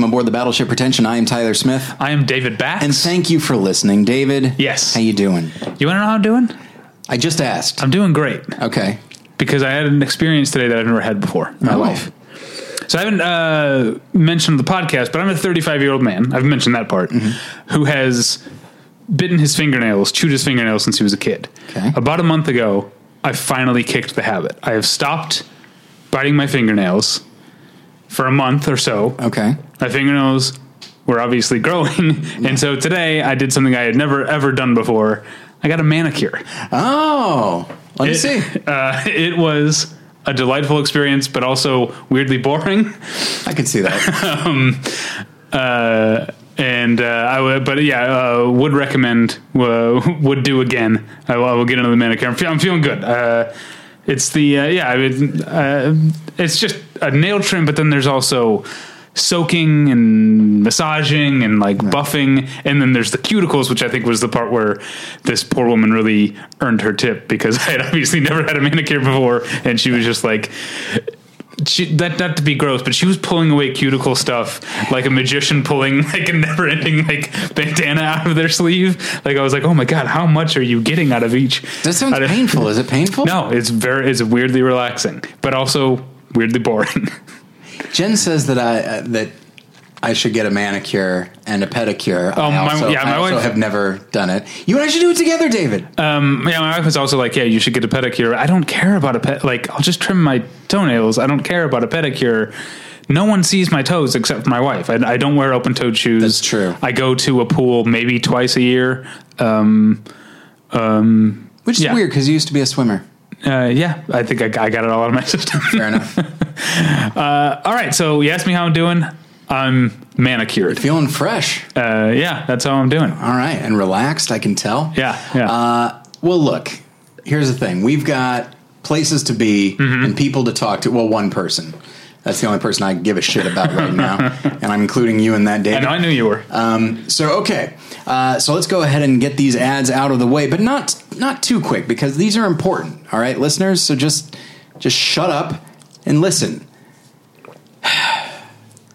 welcome aboard the Battleship Pretension. I am Tyler Smith, I am David Bax. and thank you for listening, David. Yes. how you doing? you want to know how I'm doing? I just asked. I'm doing great Okay, because I had an experience today that I've never had before in my Oh. life. So I haven't uh, mentioned the podcast, but I'm a 35 year old man. I've mentioned that part Mm-hmm. who has bitten his fingernails, chewed his fingernails since he was a kid. Okay. About a month ago, I finally kicked the habit. I have stopped biting my fingernails for a month or so. okay. my fingernails were obviously growing. And so today I did something I had never ever done before. I got a manicure. Oh, let me It, see. Uh, it was a delightful experience, but also weirdly boring. I can see that. Uh, and uh, I would, but yeah, uh, would recommend, uh, would do again. I will, I will get into the manicure. I'm, fe- I'm feeling good. Uh, it's the uh, yeah, I mean, uh, it's just a nail trim, but then there's also soaking and massaging and like buffing, and then there's the cuticles, which I think was the part where this poor woman really earned her tip because I had obviously never had a manicure before, and she was just like she that not to be gross, but she was pulling away cuticle stuff like a magician pulling like a never ending like bandana out of their sleeve. Like I was like, oh my god, how much are you getting out of each? That sounds out of- painful. Is it painful? No, it's very it's weirdly relaxing, but also weirdly boring. Jen says that I uh, that I should get a manicure and a pedicure. Oh, I my- yeah, my I also wife- have never done it. You and I should do it together, David. um, yeah, my wife was also like, yeah, you should get a pedicure. I don't care about a pet. Like I'll just trim my toenails. I don't care about a pedicure. No one sees my toes except my wife. I, I don't wear open toed shoes. That's true. I go to a pool maybe twice a year. Um, Which is yeah. weird because you used to be a swimmer. Uh, yeah, I think I, I got it all out of my system. Fair enough. all right, so you asked me how I'm doing. I'm manicured. Feeling fresh. Uh, yeah, that's how I'm doing. All right, and relaxed. I can tell. Yeah, yeah. Uh, well, look. Here's the thing. We've got places to be Mm-hmm. and people to talk to. Well, one person. That's the only person I give a shit about right now, and I'm including you in that, I David. know I knew you were. Um, so okay, uh, so let's go ahead and get these ads out of the way, but not not too quick because these are important. All right, listeners. So just just shut up and listen.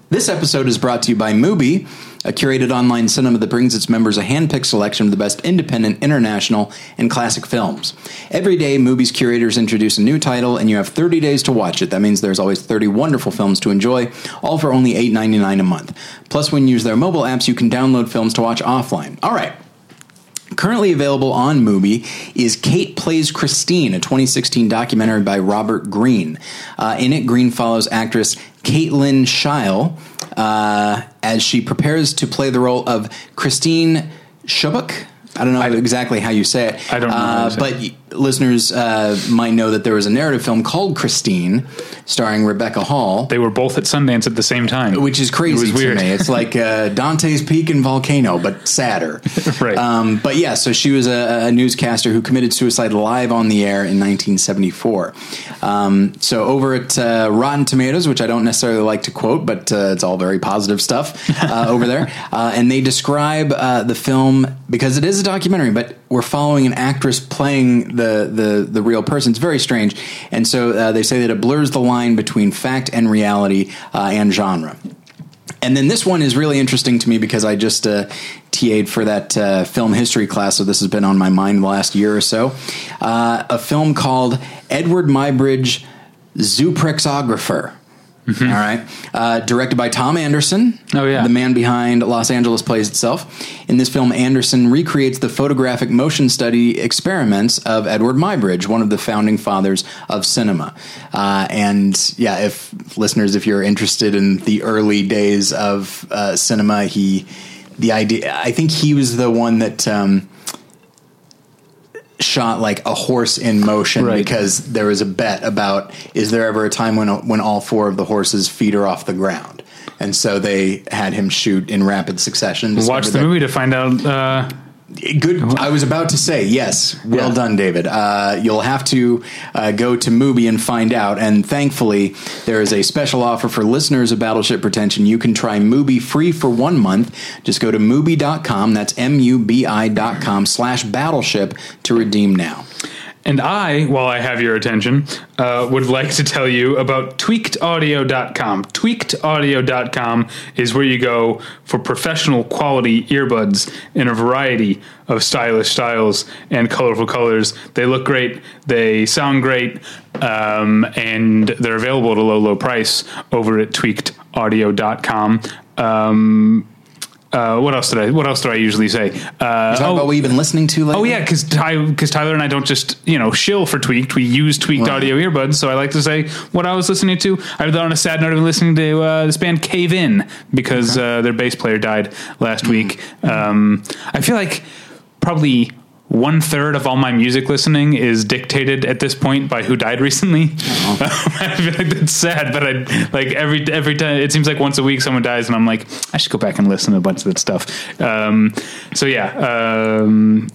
This episode is brought to you by Mubi, a curated online cinema that brings its members a hand-picked selection of the best independent, international, and classic films. Every day, Mubi's curators introduce a new title, and you have 30 days to watch it. That means there's always 30 wonderful films to enjoy, all for only $8.99 a month. Plus, when you use their mobile apps, you can download films to watch offline. All right. Currently available on Mubi is Kate Plays Christine, a 2016 documentary by Robert Greene. Uh, in it, Green follows actress Kate Lyn Sheil uh, as she prepares to play the role of Christine Shubuk. I don't know exactly how you say it. I don't know Uh, but y- listeners uh, might know that there was a narrative film called Christine, starring Rebecca Hall. they were both at Sundance at the same time, Which is crazy It was to weird. me. It's like uh, Dante's Peak and Volcano, but sadder. Right. Um, but yeah, so she was a, a newscaster who committed suicide live on the air in 1974. Um, so over at uh, Rotten Tomatoes, which I don't necessarily like to quote, but uh, it's all very positive stuff uh, over there, uh, and they describe uh, the film because it is a documentary, but we're following an actress playing the the the the real person. It's very strange, and so uh, they say that it blurs the line between fact and reality uh, and genre. And then this one is really interesting to me because I just uh, TA'd for that uh, film history class, so this has been on my mind the last year or so. Uh, a film called Edward Muybridge Zoopraxographer. All right. Uh, directed by Thom Andersen. Oh, yeah. The man behind Los Angeles Plays itself. In this film, Anderson recreates the photographic motion study experiments of Edward Muybridge, one of the founding fathers of cinema. Uh, and yeah, if listeners, if you're interested in the early days of uh, cinema, he, the idea, I think he was the one that. Um, shot like a horse in motion Right. because there was a bet about is there ever a time when when all four of the horses feet are off the ground and so they had him shoot in rapid succession Watch the that- movie to find out. Uh, Good. I was about to say yes. Well Yeah. done, David. Uh, you'll have to uh, go to Mubi and find out. And thankfully, there is a special offer for listeners of Battleship Pretension. You can try Mubi free for one month. Just go to Mubi.com. That's M U B I.com slash battleship to redeem now. And I, while I have your attention, uh, would like to tell you about tweakedaudio.com. Tweakedaudio.com is where you go for professional quality earbuds in a variety of stylish styles and colorful colors. They look great, they sound great, um, and they're available at a low, low price over at tweakedaudio.com. Um, uh, what else did I? What else do I usually say? Uh, Talk oh, about what you've been listening to lately. Oh yeah, because Ty, cause Tyler and I don't just you know shill for tweaked. We use tweaked Right. audio earbuds. So I like to say what I was listening to. I was on a sad note. I've been listening to uh, this band Cave In because uh, their bass player died last week. Um, I feel like probably one third of all my music listening is dictated at this point by who died recently. I feel like that's sad, but I like every every time it seems like once a week someone dies, and I'm like, I should go back and listen to a bunch of that stuff. Um, so yeah, um,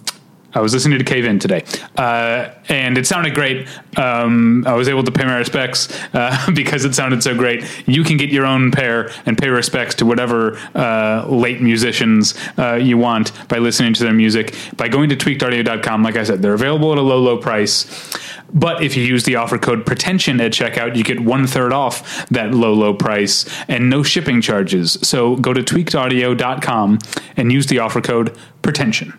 I was listening to Cave In today, uh, and it sounded great. Um, I was able to pay my respects uh, because it sounded so great. You can get your own pair and pay respects to whatever uh, late musicians uh, you want by listening to their music by going to tweakedaudio.com. Like I said, they're available at a low, low price. But if you use the offer code pretension at checkout, you get one third off that low, low price and no shipping charges. So go to tweakedaudio.com and use the offer code pretension.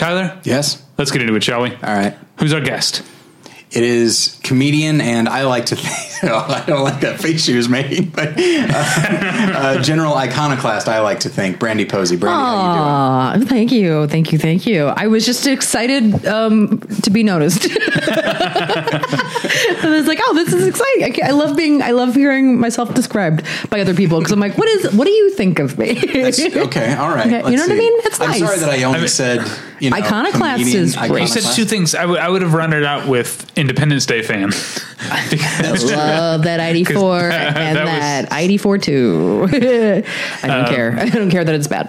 Tyler, Yes. let's get into it, shall we? All right. Who's our guest? It is comedian, and I like to think, I don't like that face she was making, but uh, uh, general iconoclast, I like to think. Brandie Posey. Brandie, how you doing? Aw, thank you, thank you, thank you. I was just excited um, to be noticed. I was like, "Oh, this is exciting! I, I love being, I love hearing myself described by other people because I'm like, what is, what do you think of me? That's- okay, all right. Okay, you let's know what I mean? It's nice. I'm nice. sorry that I only I mean- said, you know, Iconoclast comedian, is great. You You said two things. I, w- I would have run it out with Independence Day fan. Because- love that ID4 that- and that that, ID4 too. I don't uh, care. I don't care that it's bad.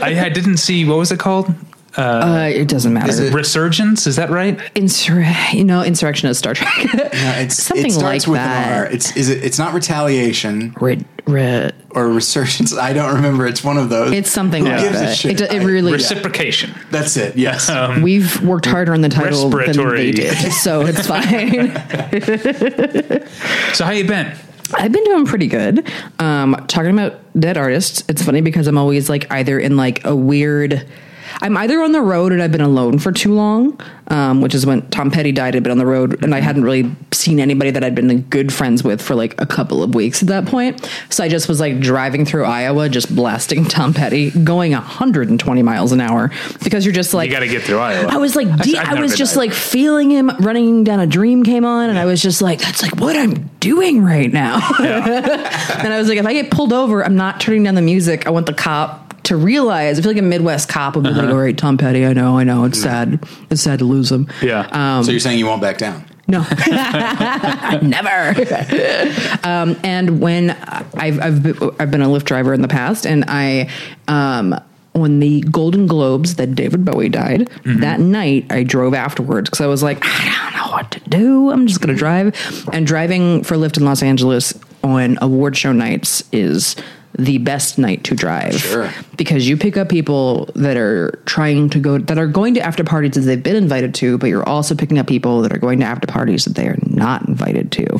I, I didn't see what was it called? Uh, it doesn't matter. Is it- Resurgence. Is that right? Insur- you know, insurrection is Star Trek. Yeah, it's, Something it starts like with that. an R. It's is it? It's not retaliation Re- re- or resurgence. I don't remember. It's one of those. it's something Who like gives a that. shit? It, it I- really. Reciprocation. That's it. Yes. We've worked harder on the title than they did, so it's fine. So how you been? I've been doing pretty good. Um, talking about dead artists, it's funny because I'm always like either in like a weird. I'm either on the road and I've been alone for too long, um, which is when Tom Petty died. I'd been on the road and I hadn't really seen anybody that I'd been good friends with for like a couple of weeks at that point. So I just was like driving through Iowa, just blasting Tom Petty, going 120 miles an hour because you're just like You got to get through Iowa. I was like, I've I was just to like feeling him running down a dream came on, and I was just like, that's like what I'm doing right now. and I was like, if I get pulled over, I'm not turning down the music. I want the cop to realize. I feel like a Midwest cop would be Uh-huh. like, all right, Tom Petty, I know, I know, it's sad, it's sad to lose him. Yeah. Um, so you're saying you won't back down? no, never. um, and when I've I've been, I've been a Lyft driver in the past, and I um, when the Golden Globes that David Bowie died that night, I drove afterwards because I was like, I don't know what to do. I'm just gonna drive. And driving for Lyft in Los Angeles on award show nights is the best night to drive. Sure. because you pick up people that are trying to go that are going to after parties that they've been invited to but you're also picking up people that are going to after parties that they are not invited to.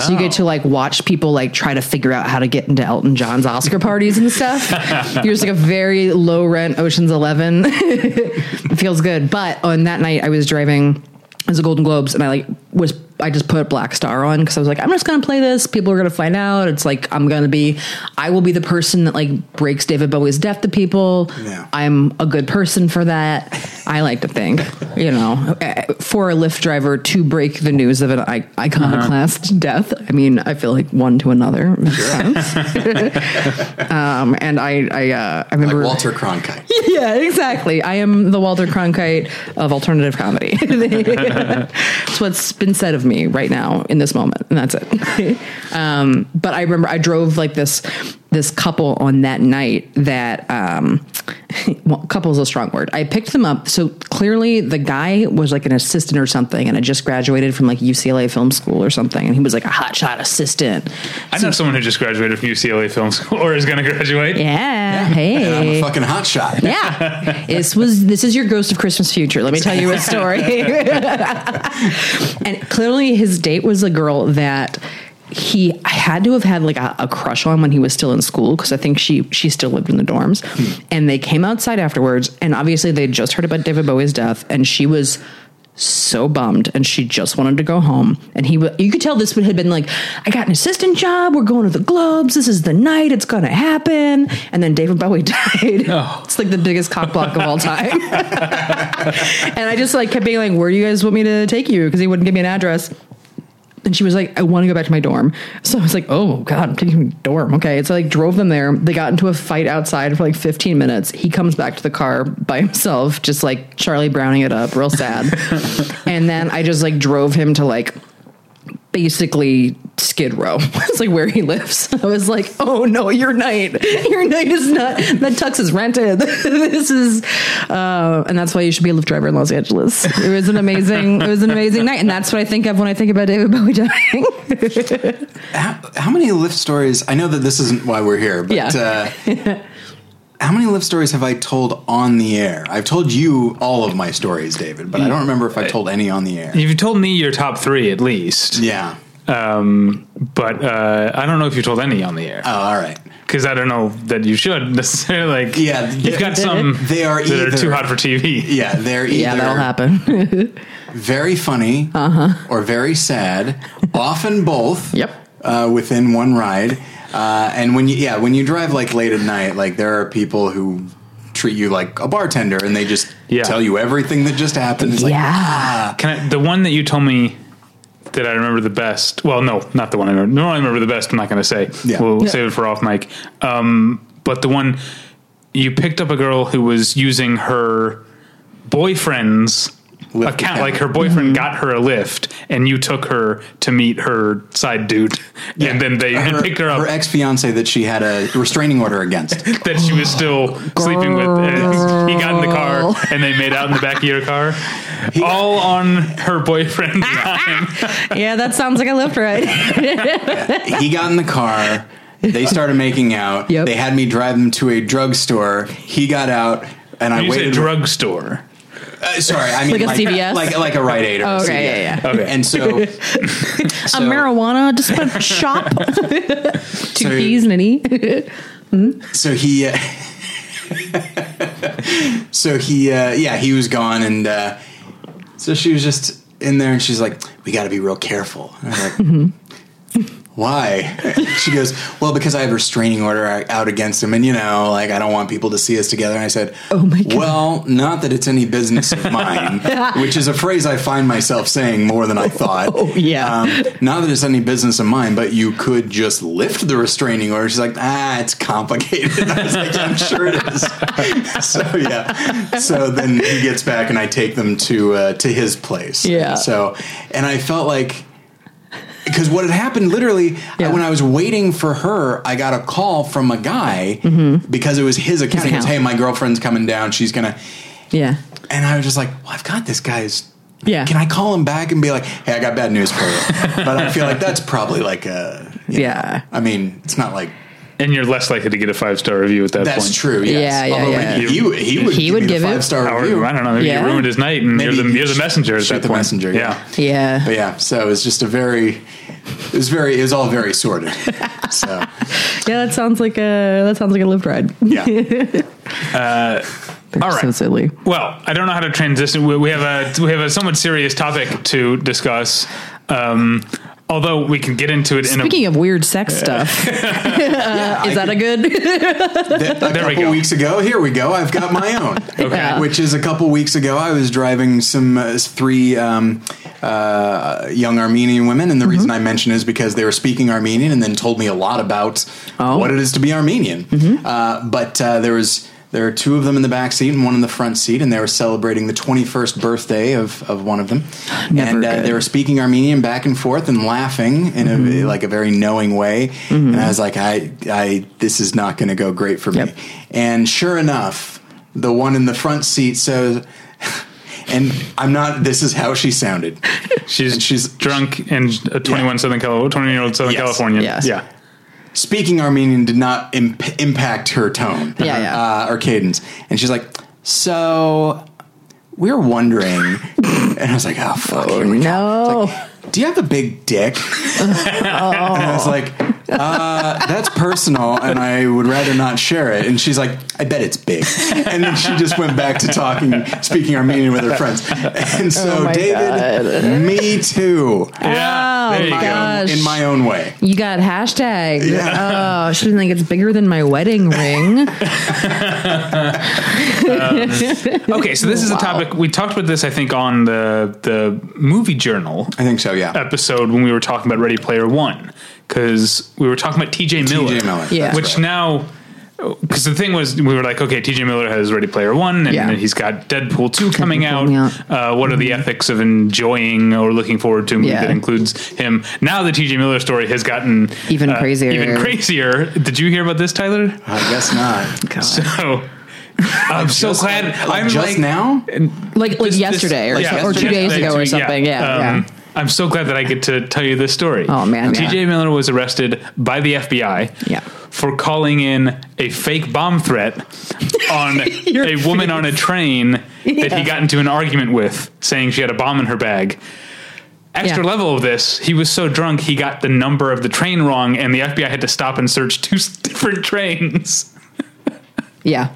So you get oh. to like watch people like try to figure out how to get into elton john's oscar parties and stuff. You're just like a very low rent oceans 11 it feels good. But on that night i was driving it was the golden globes and i like was I just put Blackstar on because I was like, I'm just gonna play this. People are gonna find out. It's like I'm gonna be, I will be the person that like breaks David Bowie's death to people. Yeah. I'm a good person for that. I like to think, you know, for a Lyft driver to break the news of an I- iconoclast death. I mean, I feel like one to another. makes sense. um, and I, I, uh, I Like remember Walter Cronkite. yeah, exactly. I am the Walter Cronkite of alternative comedy. That's what's been said of me right now in this moment, and that's it. um, but I remember I drove like this this couple on that night that um, well, couple is a strong word. I picked them up. So clearly, the guy was like an assistant or something, and had just graduated from like UCLA Film School or something, and he was like a hotshot assistant. I know someone who just graduated from UCLA Film School or is going to graduate. Yeah, And I'm hey. a fucking hotshot. Yeah. this was this is your ghost of Christmas future. Let me tell you a story. and clearly his date was a girl that he had to have had like a, a crush on when he was still in school because I think she she still lived in the dorms. Hmm. And they came outside afterwards and obviously they just heard about David Bowie's death and she was so bummed and she just wanted to go home. And he wa- you could tell this would have been like i got an assistant job we're going to the globes this is the night it's gonna happen. And then david bowie died. It's like the biggest cock block of all time. And i just like kept being like where do you guys want me to take you? Because he wouldn't give me an address and she was like, I want to go back to my dorm. So I was like, oh God, I'm taking my dorm. Okay. So I like drove them there. They got into a fight outside for like 15 minutes. He comes back to the car by himself, just like Charlie Browning it up, real sad. and then I just like drove him to like basically Skid Row. it's like where he lives. I was like, oh no, your night, your night is not, that tux is rented. this is, uh, and that's why you should be a Lyft driver in Los Angeles. It was an amazing, it was an amazing night. And that's what I think of when I think about David Bowie dying. How, how many Lyft stories? I know that this isn't why we're here, but Yeah. uh, how many Lyft stories have I told on the air? I've told you all of my stories, David, but I don't remember if I told any on the air. You've told me your top three at least. Yeah. Um, but uh, I don't know if you told any on the air Oh, all right. because I don't know that you should necessarily. Like, Yeah, you've got some they are that are too hot for TV. Yeah, they're either yeah, that'll happen. very funny or very sad, often both. Yep. Uh, within one ride, uh, and when you yeah when you drive like late at night, like there are people who treat you like a bartender, and they just Yeah. tell you everything that just happened. It's like, yeah. Can I, the one that you told me that I remember the best? Well, no, not the one I remember. No, I remember the best. I'm not going to say. Yeah. We'll Yeah. save it for off mic. Um, but the one you picked up a girl who was using her boyfriend's Lyft account. account. Like her boyfriend mm-hmm. got her a lift, and you took her to meet her side dude, and then they her, picked her up. her ex fiance that she had a restraining order against. that she was still sleeping with. And he got in the car and they made out in the back of your car, all on her boyfriend's dime. Yeah, that sounds like a Lyft ride. he got in the car. They started making out. Yep. They had me drive them to a drugstore. He got out, and I You said waited. drugstore. Uh, sorry, I mean Like a CVS? like like a Rite Aid. Or Oh, a okay, CVS. yeah, yeah. Okay. And so, a marijuana dispense shop. Two P's and an E. so he, uh, so he, uh, yeah, he was gone, and uh, so she was just in there, and she's like, "We got to be real careful." And I was like, Why? She goes, Well, because I have a restraining order out against him, and you know, like I don't want people to see us together. And I said, Oh my God. Well, not that it's any business of mine, which is a phrase I find myself saying more than I thought. Oh, yeah. Um, not that it's any business of mine, but you could just lift the restraining order. She's like, Ah, it's complicated. I was like, I'm sure it is. so yeah. So then he gets back, and I take them to uh, to his place. Yeah. So, and I felt like because what had happened literally Yeah. when I was waiting for her, I got a call from a guy because it was his account. he goes, Mm-hmm. "Hey, my girlfriend's coming down. She's gonna," Yeah. and I was just like, "Well, I've got this guy's." Yeah. Can I call him back and be like, "Hey, I got bad news for you," but I feel like that's probably like a you know, Yeah. I mean, it's not like And you're less likely to get a five star review at that that's point. true. Yes. Yeah, yeah, Although yeah. He, he would He would give it- five star review. I don't know. Maybe Yeah. you ruined his night, and Maybe you're the, you you're the sh- messenger at that the point. messenger, yeah. Yeah. But yeah, so it was just a very, it was very, it was all very sorted. So Yeah, that sounds like a that sounds like a Lyft ride. yeah. They're All right. So silly. Well, I don't know how to transition. We, we have a we have a somewhat serious topic to discuss. Um, although we can get into it in a Speaking of weird sex stuff, uh, is that a good? a There we couple go. weeks ago, here we go. I've got my own. Okay. Which is a couple weeks ago, I was driving some uh, three um, uh, young Armenian women, and the reason Mm-hmm. I mention is because they were speaking Armenian and then told me a lot about Oh. Mm-hmm. what it is to be Armenian. Uh, but uh, there was. There are two of them in the back seat and one in the front seat, and they were celebrating the 21st birthday of, of one of them. Never and uh, they were speaking Armenian back and forth and laughing in Mm-hmm. a like a very knowing way. And I was like, I, I, this is not going to go great for Yep. me. And sure enough, the one in the front seat says, and I'm not. This is how she sounded. she's and she's- drunk in a 21 Yeah. Southern California, 20 year old Southern Yes. Californian. Yes. Yeah. Speaking Armenian did not imp- impact her tone, Yeah, yeah. Uh, or cadence. And she's like, so. We're wondering, and I was like, "Oh fuck!" go." no. Like, Do you have a big dick? And I was like, uh, that's personal, and I would rather not share it. And she's like, I bet it's big. And then she just went back to talking, speaking Armenian with her friends. And so, Oh my David, me too. Yeah. Oh, there my go. gosh. In my own way. You got hashtag. Yeah. Oh, she didn't think it's bigger than my wedding ring. Okay, so this is a topic we talked about this I think on the the movie journal I think so, yeah. episode when we were talking about Ready Player One because we were talking about TJ Miller, T.J. Miller, Yeah. which right. now. Because the thing was, we were like, okay, TJ Miller has Ready Player One, and Yeah. he's got Deadpool Two coming out. coming out. Uh, what are the ethics of enjoying or looking forward to a movie Yeah. that includes him? Now the TJ Miller story has gotten Even uh, crazier. Even crazier. Did you hear about this, Tyler? I guess not. So I'm so Just- glad. like I'm just like, now? Like like this- yesterday or, this- so- yeah, or two yesterday, days ago or yeah. something. Yeah. Um, yeah. I'm so glad that I get to tell you this story. Oh, man, TJ yeah. Miller was arrested by the FBI Yeah. for calling in a fake bomb threat on Your a woman on a train that he got into an argument with, saying she had a bomb in her bag. Extra Yeah. level of this, he was so drunk he got the number of the train wrong, and the FBI had to stop and search two different trains. Yeah.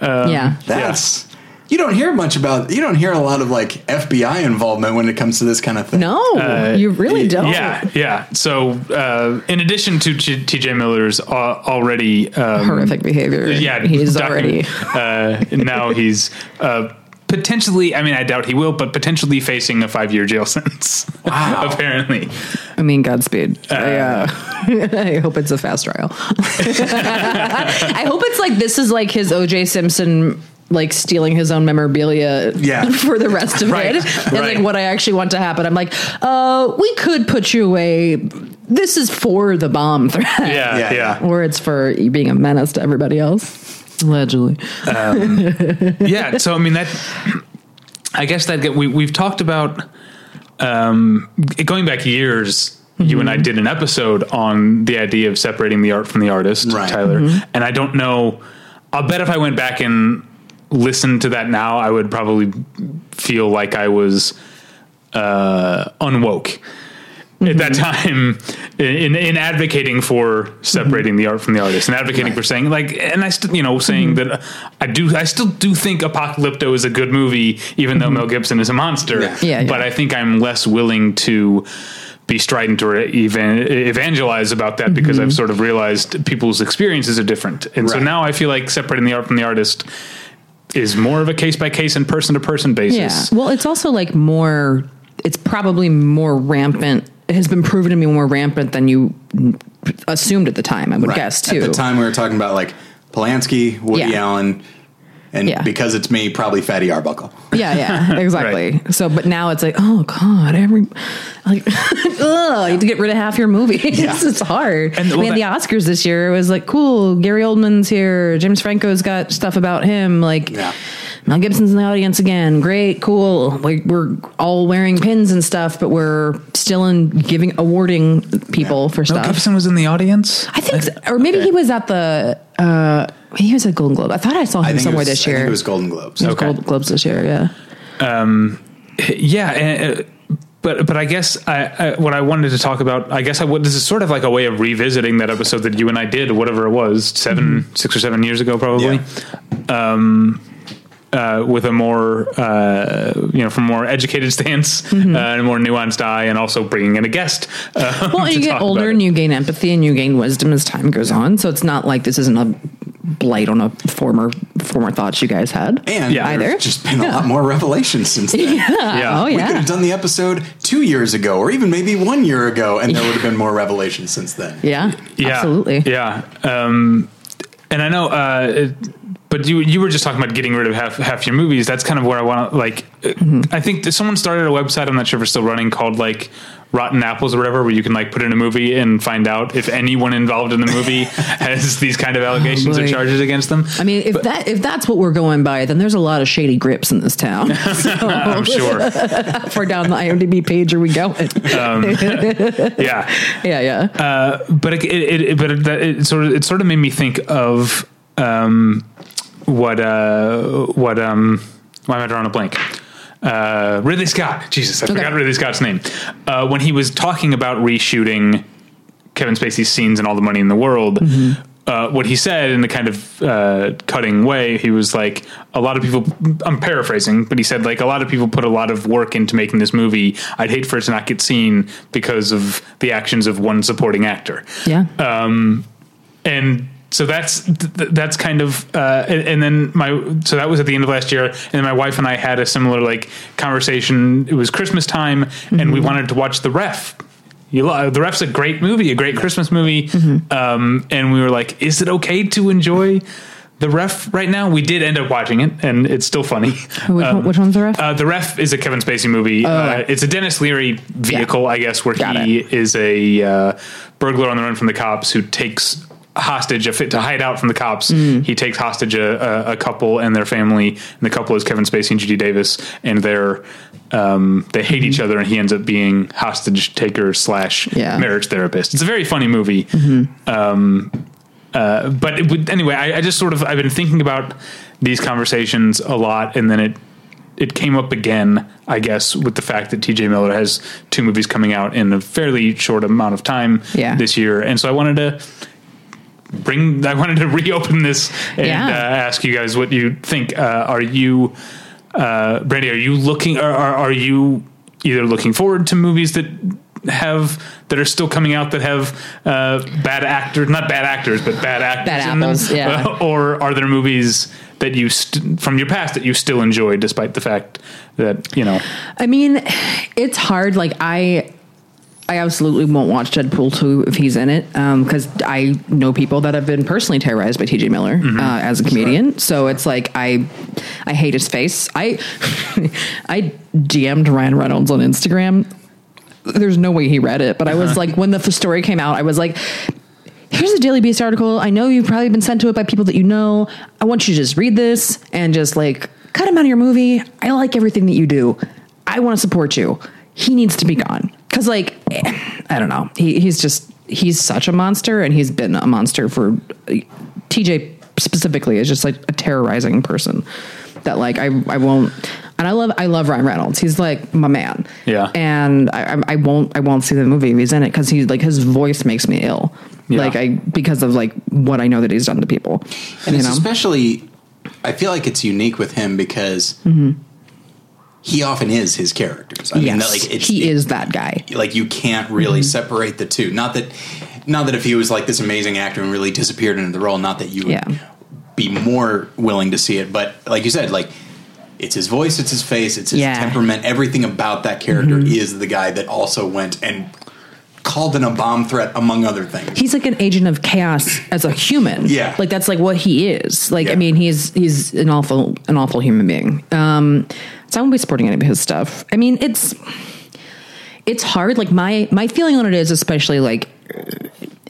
Um, yeah. That's. You don't hear much about. You don't hear a lot of like FBI involvement when it comes to this kind of thing. No, you really don't. Uh, Yeah, yeah. So, uh, in addition to TJ Miller's uh, already um, Horrific behavior. yeah, He's document- already. uh, now he's uh, potentially. I mean, I doubt he will, but potentially facing a five-year jail sentence. Wow. apparently, I mean, Godspeed. I, uh, I hope it's a fast trial. I hope it's like this is like his OJ Simpson like stealing his own memorabilia Yeah. for the rest of Right, it. And right. like what I actually want to happen. I'm like, uh, we could put you away. This is for the bomb threat. yeah, Yeah, yeah, Or it's for you being a menace to everybody else. Allegedly. yeah. So, I mean, that. I guess that get, we we've talked about um, going back years. You and I did an episode on the idea of separating the art from the artist, Right. Tyler. And I don't know. I'll bet if I went back and listened to that now, I would probably feel like I was uh, unwoke at that mm-hmm. time in in advocating for separating the art from the artist and advocating for saying like and I still you know saying mm-hmm. that I do I still do think Apocalypto is a good movie even though mm-hmm. Mel Gibson is a monster. Yeah. Yeah, yeah. but I think I'm less willing to be strident or even evangelize about that because I've sort of realized people's experiences are different. And so now I feel like separating the art from the artist is more of a case by case and person to person basis Yeah. Well, it's also like more, it's probably more rampant. It has been proven to be more rampant than you assumed at the time, I would Right. guess, too. At the time, we were talking about like Polanski, Woody Yeah. Allen, and Yeah. because it's me, probably Fatty Arbuckle. Yeah, yeah, exactly. So, but now it's like, oh god, every like, ugh, you have to get rid of half your movies. it's hard. And, I well, mean, that- the Oscars this year it was like, cool. Gary Oldman's here. James Franco's got stuff about him. Like, Yeah. Mel Gibson's in the audience again. Great, cool. Like, we're all wearing pins and stuff, but we're still in giving awarding people for Mel stuff. Gibson was in the audience I think, so. or maybe he was at the. uh He was at Golden Globe. I thought I saw him think it somewhere was, this I year. think it was Golden Globes. It was Okay. Gold Globes this year. Yeah. yeah and, uh, but but I guess I, I what I wanted to talk about I guess I would this is sort of like a way of revisiting that episode that you and I did whatever it was 7 Mm-hmm. six or seven years ago probably Yeah. Uh, with a more uh, you know from a more educated stance Mm-hmm. uh, and a more nuanced eye, and also bringing in a guest. Uh, Well, to you get older and you gain empathy and you gain wisdom as time goes on. So it's not like this isn't a blight on a former former thoughts you guys had. And Yeah. there's Either. just been a Yeah. lot more revelations since then. yeah. Oh We could have done the episode two years ago, or even maybe one year ago, and there would have been more revelations since then. Yeah. Yeah, Absolutely. Yeah. Um, and I know, uh, it- but you you were just talking about getting rid of half half your movies. That's kind of where I want to like. uh, I think someone started a website. I'm not sure if it's still running called like Rotten Apples or whatever, where you can like put in a movie and find out if anyone involved in the movie has these kind of allegations or charges against them. I mean, if that if that's what we're going by, then there's a lot of shady grips in this town. So I'm sure. far down the IMDb page are we going? Yeah. yeah, yeah. Uh, but it, it, it but it, it sort of it sort of made me think of um, what uh, what um, why am I drawing a blank? Uh, Ridley Scott. Jesus, I Okay. forgot Ridley Scott's name. Uh, when he was talking about reshooting Kevin Spacey's scenes and all the money in the world. Uh, what he said in the kind of uh, cutting way, he was like, a lot of people, I'm paraphrasing, but he said, like, a lot of people put a lot of work into making this movie. I'd hate for it to not get seen because of the actions of one supporting actor yeah. Um, and so that's that's kind of uh, and, and then my so that was at the end of last year and then my wife and i had a similar like conversation. It was christmas time and we wanted to watch the ref. You lo- the ref's a great movie a great christmas movie. Um, and we were like is it okay to enjoy the ref right now? We did end up watching it and it's still funny. Which, one, which one's the ref? uh, the ref is a Kevin Spacey movie. uh, okay. it's a Denis Leary vehicle, I guess, where Got he is a uh, burglar on the run from the cops who takes hostage a fit to hide out from the cops. He takes hostage a, a, a couple and their family, and the couple is Kevin Spacey and Judy Davis, and they're um, they hate each other, and he ends up being hostage taker slash Yeah. marriage therapist. It's a very funny movie. Um, uh, but it would, anyway, I, I just sort of I've been thinking about these conversations a lot, and then it it came up again, I guess, with the fact that T.J. Miller has two movies coming out in a fairly short amount of time Yeah. this year, and so I wanted to bring I wanted to reopen this and Yeah. uh, ask you guys what you think. Uh, are you, uh, Brandie? Are you looking? Are, are are you either looking forward to movies that have that are still coming out that have uh, bad actors, not bad actors, but bad actors Bad in apples, them? yeah. or are there movies that you st- from your past that you still enjoy, despite the fact that you know? I mean, it's hard. Like I, I absolutely won't watch Deadpool two if he's in it um, because I know people that have been personally terrorized by T.J. Miller mm-hmm. uh, as a comedian. So it's like I, I hate his face. I, I DM'd Ryan Reynolds on Instagram. There's no way he read it, but I was uh-huh. like, when the story came out, I was like. Here's a Daily Beast article. I know you've probably been sent to it by people that you know. I want you to just read this and just like cut him out of your movie. I like everything that you do. I want to support you. He needs to be gone. Cause like, I don't know. He, he's just, he's such a monster and he's been a monster for uh, TJ specifically is just like a terrorizing person that like, I, I won't, and I love, I love Ryan Reynolds. He's like my man. Yeah. And I, I- I won't, I won't see the movie if he's in it. Cause he's like, his voice makes me ill. Yeah. Like I, because of like what I know that he's done to people. And you it's know? especially, I feel like it's unique with him because mm-hmm. He often is his characters. I mean, yes, that, like it's, he is that guy. like you can't really separate the two. Not that, not that if he was like this amazing actor and really disappeared into the role, not that you would Yeah. be more willing to see it. But like you said, like it's his voice, it's his face, it's his Yeah. Mm-hmm. temperament. Everything about that character is the guy that also went and called in a bomb threat, among other things. he's like an agent of chaos as a human. Yeah. like that's like what he is. Like I mean, he's he's an awful an awful human being. Um, so I won't be supporting any of his stuff. I mean, it's it's hard. Like my my feeling on it is especially like.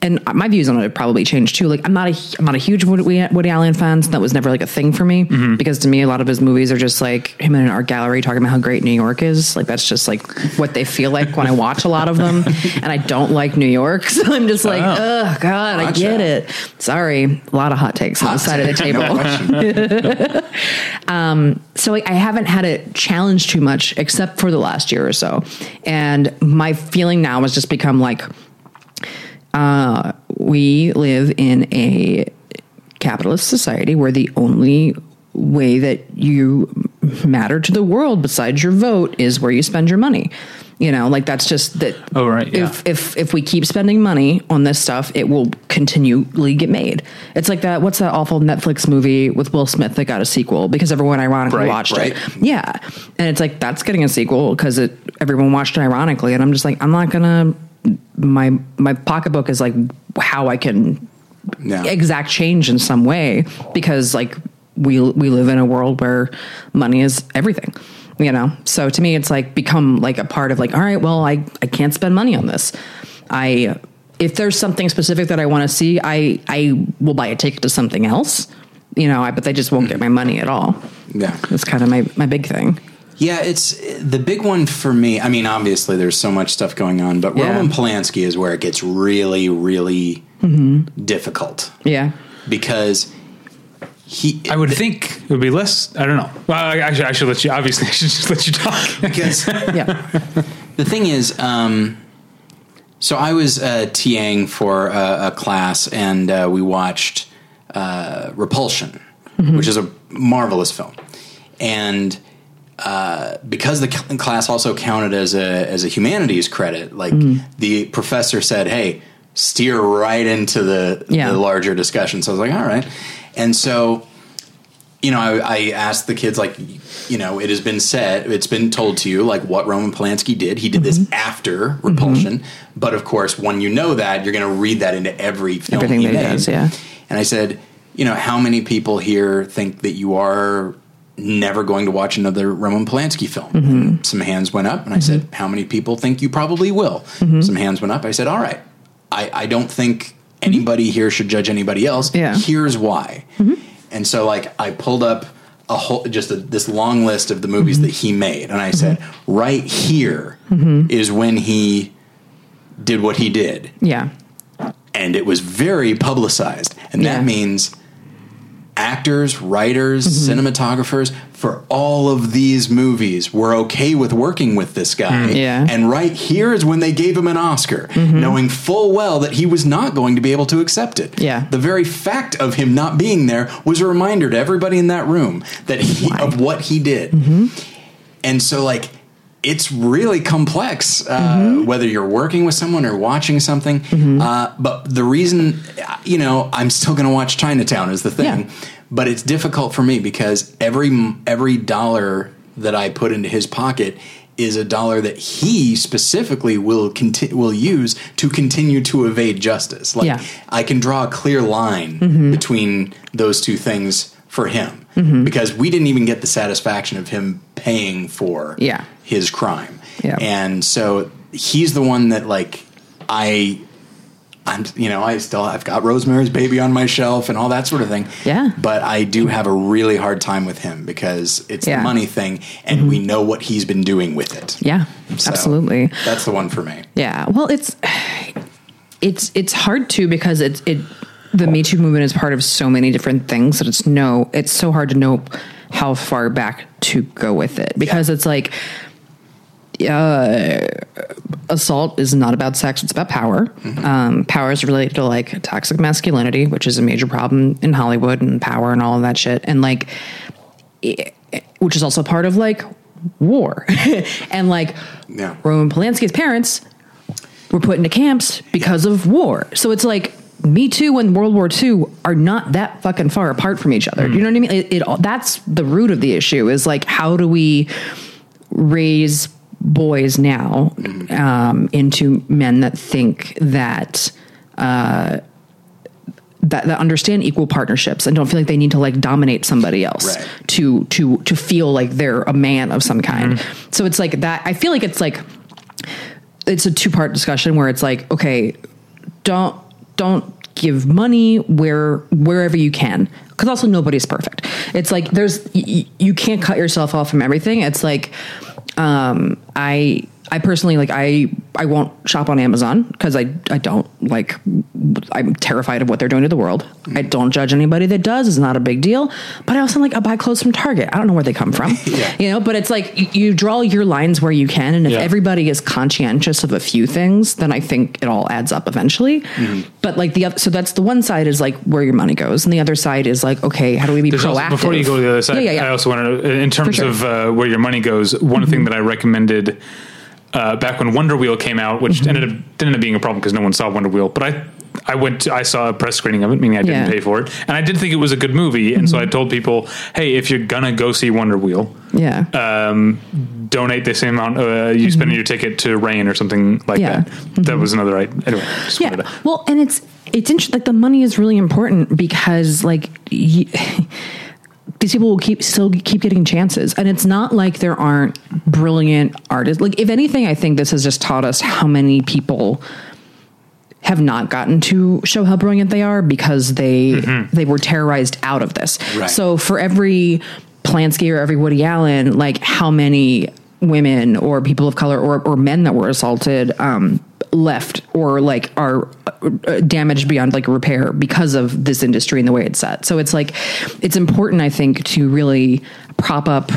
And my views on it have probably changed too. Like I'm not a I'm not a huge Woody, Woody Allen fan. So that was never like a thing for me mm-hmm. because to me a lot of his movies are just like him in an art gallery talking about how great New York is. Like that's just like what they feel like when I watch a lot of them. And I don't like New York, so I'm just like, oh god, I get it. Sorry, a lot of hot takes on the side of the table. Um, so like, I haven't had it challenged too much except for the last year or so. And my feeling now has just become like uh, we live in a capitalist society where the only way that you matter to the world besides your vote is where you spend your money. You know, like that's just that. Oh, right, yeah. If if if we keep spending money on this stuff, it will continually get made. It's like that. What's that awful Netflix movie with Will Smith that got a sequel because everyone ironically Right, watched right. it? Yeah, and it's like that's getting a sequel because it everyone watched it ironically, and I'm just like, I'm not gonna. My my pocketbook is like how I can Yeah. exact change in some way because like we we live in a world where money is everything you know? So to me it's like become like a part of like all right well i i can't spend money on this. I if there's something specific that i want to see i i will buy a ticket to something else you know? I, but they just won't get my money at all. Yeah. that's kind of my my big thing Yeah, it's the big one for me. I mean, obviously, there's so much stuff going on, but Yeah. Roman Polanski is where it gets really, really difficult yeah because he. I would think it would be less. I don't know. Well, I, actually, I should let you. Obviously, I should just let you talk. because yeah the thing is, um, so I was uh, TAing for a, a class, and uh, we watched uh, Repulsion, which is a marvelous film, and uh, because the class also counted as a as a humanities credit, like the professor said, "Hey, steer right into the, Yeah. the larger discussion." So I was like, "All right," and so you know, I, I asked the kids, like, you know, it has been said, it's been told to you, like, what Roman Polanski did. He did Mm-hmm. this after Repulsion. But of course, when you know that, you're going to read that into every film Everything he that he does, yeah. And I said, you know, how many people here think that you are never going to watch another Roman Polanski film? Mm-hmm. Some hands went up, and I said, mm-hmm. how many people think you probably will? Mm-hmm. Some hands went up. I said, all right, I, I don't think mm-hmm. anybody here should judge anybody else. Yeah. Here's why. Mm-hmm. And so, like, I pulled up a whole just a, this long list of the movies that he made, and I said, right here is when he did what he did, yeah and it was very publicized, and Yeah. that means actors, writers, mm-hmm. cinematographers for all of these movies were okay with working with this guy. Mm, yeah. And right here is when they gave him an Oscar, mm-hmm. knowing full well that he was not going to be able to accept it. Yeah. The very fact of him not being there was a reminder to everybody in that room that he of what he did. Mm-hmm. And so like it's really complex, uh, whether you're working with someone or watching something. Uh, but the reason, you know, I'm still going to watch Chinatown is the thing. Yeah. But it's difficult for me because every every dollar that I put into his pocket is a dollar that he specifically will conti- will use to continue to evade justice. Like Yeah. I can draw a clear line between those two things for him because we didn't even get the satisfaction of him paying for Yeah. his crime. Yeah. And so he's the one that like I I'm you know, I still I've got Rosemary's Baby on my shelf and all that sort of thing. Yeah. But I do have a really hard time with him because it's Yeah. Mm-hmm. the money thing and we know what he's been doing with it. yeah So absolutely That's the one for me. Yeah. Well, it's it's it's hard too because it's it the Me Too movement is part of so many different things that it's no it's so hard to know how far back to go with it because Yeah. it's like uh, assault is not about sex; it's about power. Um, power is related to like toxic masculinity, which is a major problem in Hollywood and power and all of that shit. And like, it- which is also part of like war and like Yeah. Roman Polanski's parents were put into camps because of war. So it's like Me Too and World War II are not that fucking far apart from each other. Do you know what I mean? It, it that's the root of the issue is like how do we raise boys now um, into men that think that uh, that, that understand equal partnerships and don't feel like they need to like dominate somebody else Right. to to to feel like they're a man of some kind. So it's like that. I feel like it's like it's a two part discussion where it's like okay, don't don't give money where wherever you can because also nobody's perfect. It's like there's y- y- you can't cut yourself off from everything. It's like um, I I personally like I I won't shop on Amazon because I I don't like I'm terrified of what they're doing to the world. Mm-hmm. I don't judge anybody that does. It's not a big deal. But I also like I buy clothes from Target. I don't know where they come from. Yeah. You know, but it's like you, draw your lines where you can, and if Yeah. everybody is conscientious of a few things, then I think it all adds up eventually. Mm-hmm. But like the other, so that's the one side is like where your money goes, and the other side is like okay, how do we be There's also- proactive? before you go to the other side, yeah. I also want to, in terms sure. of uh, where your money goes, one mm-hmm. thing that I recommended uh, back when Wonder Wheel came out, which ended up didn't end up being a problem because no one saw Wonder Wheel, but I. I went. To, I saw a press screening of it, meaning I didn't Yeah. pay for it, and I did think it was a good movie. And so I told people, "Hey, if you're gonna go see Wonder Wheel, yeah. um, donate the same amount uh, you spend on your ticket to RAINN or something like Yeah. that." That was another. I, anyway, just yeah to- well and it's it's interesting like the money is really important because like y these people will keep still keep getting chances and it's not like there aren't brilliant artists like if anything i think this has just taught us how many people have not gotten to show how brilliant they are because they they were terrorized out of this. Right. So for every Polanski or every Woody Allen, like how many women or people of color or, or men that were assaulted um, left or like are damaged beyond like repair because of this industry and the way it's set. So it's like it's important, I think, to really prop up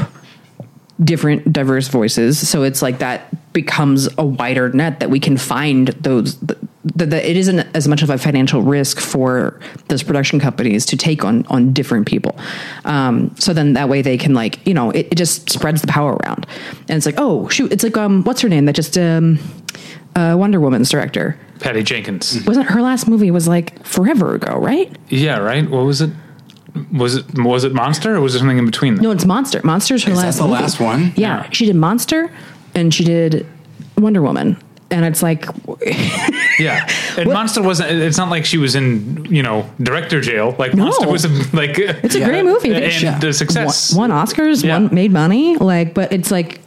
different diverse voices. So it's like that becomes a wider net that we can find those that, that it isn't as much of a financial risk for those production companies to take on on different people. Um, so then that way they can like you know it, it just spreads the power around. And it's like oh shoot it's like um what's her name? That just um uh, Wonder Woman's director Patty Jenkins. Mm-hmm. wasn't her last movie was like forever ago right Yeah, right. What was it? Was it was it Monster or was there something in between? no it's Monster Monster's her Is that last the movie. last one? Yeah, Yeah. she did Monster and she did Wonder Woman. And it's like, Yeah, and Monster wasn't. It's not like she was in you know director jail. Like No. Monster was a, like it's a Yeah. great movie. and They- the success. One, won Oscars, Yeah. won, made money. Like, but it's like,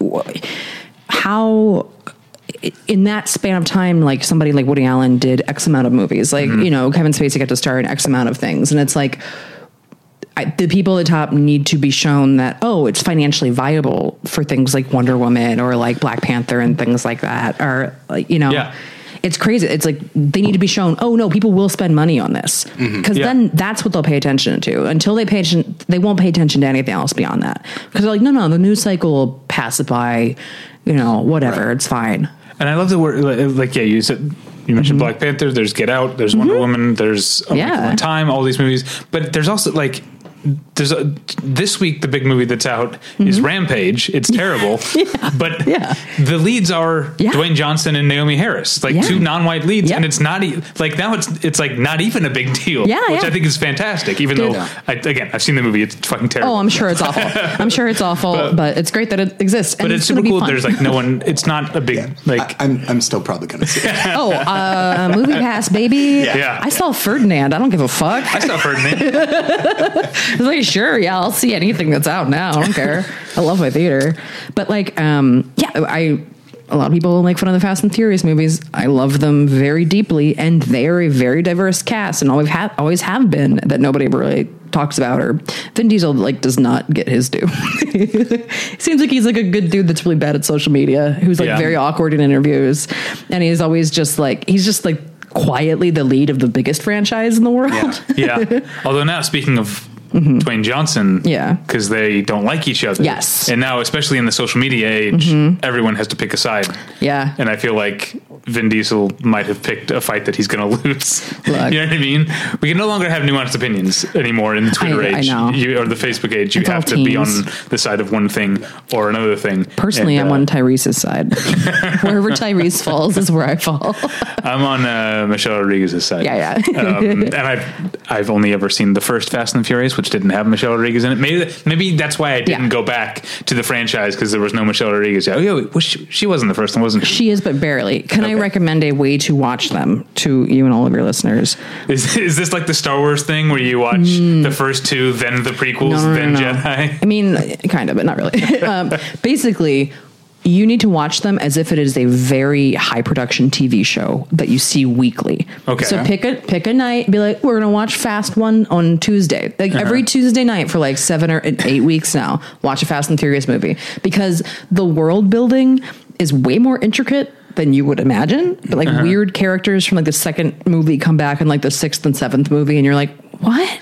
how in that span of time, like somebody like Woody Allen did X amount of movies. Like, Mm-hmm. you know, Kevin Spacey got to star in X amount of things. And it's like, I, the people at the top need to be shown that oh it's financially viable for things like Wonder Woman or like Black Panther and things like that or like you know Yeah. it's crazy it's like they need to be shown oh no people will spend money on this because Yeah. then that's what they'll pay attention to until they pay attention they won't pay attention to anything else beyond that because they're like no no the news cycle will pass it by you know whatever Right. it's fine And I love the word. Like, yeah, you said you mentioned Black Panther. There's Get Out. There's Wonder Woman. There's A Mm-hmm. Yeah. Time. All these movies, but there's also like. There's a this week the big movie that's out is Rampage. It's terrible, but Mm-hmm. Yeah. the leads are Yeah. Dwayne Johnson and Naomie Harris, like Yeah. two non-white leads, Yeah. and it's not e- like now it's it's like not even a big deal, Yeah, which yeah. I think is fantastic. Even Dude. though I, again I've seen the movie, it's fucking terrible. oh I'm sure it's awful I'm sure it's awful but, it's great that it exists and but it's, gonna super cool. There's like no one. It's not a big like. I, I'm I'm still probably going to see it. oh uh movie pass baby Yeah. I saw Ferdinand I don't give a fuck I saw Ferdinand. I was like, sure, yeah, I'll see anything that's out now. I don't care. I love my theater. But like, um, yeah, I a lot of people make fun of the Fast and Furious movies. I love them very deeply, and they are a very diverse cast, and always have always have been that nobody really talks about. Or Vin Diesel like does not get his due. Seems like he's like a good dude that's really bad at social media, who's like Yeah. very awkward in interviews, and he's always just like he's just like quietly the lead of the biggest franchise in the world. Yeah. yeah. Although now, speaking of Dwayne Johnson, Mm-hmm. Yeah. because they don't like each other. Yes. Mm-hmm. and now, especially in the social media age, everyone has to pick a side. Yeah. and I feel like Vin Diesel might have picked a fight that he's going to lose. You know what I mean? We can no longer have nuanced opinions anymore in the Twitter I- I age know. You, or the Facebook age. You It's have to be on the side of one thing or another thing. Personally, And, I'm uh, on Tyrese's side. Wherever Tyrese falls is where I fall. I'm on uh, Michelle Rodriguez's side. Yeah, yeah. um, and I've I've only ever seen the first Fast and the Furious, which didn't have Michelle Rodriguez in it. Maybe maybe that's why I didn't Yeah. go back to the franchise because there was no Michelle Rodriguez. Oh, yeah, she, she wasn't the first one, wasn't she? She is, but barely. Can I Okay. recommend a way to watch them to you and all of your listeners? Is, is this like the Star Wars thing where you watch the first two, then the prequels. No, no, then no. Jedi? I mean, kind of, but not really. um, basically, you need to watch them as if it is a very high production TV show that you see weekly. Okay. So pick a pick a night. Be like, we're gonna watch Fast One on Tuesday. Like Uh-huh. every Tuesday night for like seven or eight weeks now. Watch a Fast and Furious movie because the world building is way more intricate than you would imagine. But like Uh-huh. weird characters from like the second movie come back in like the sixth and seventh movie, and you're like, what?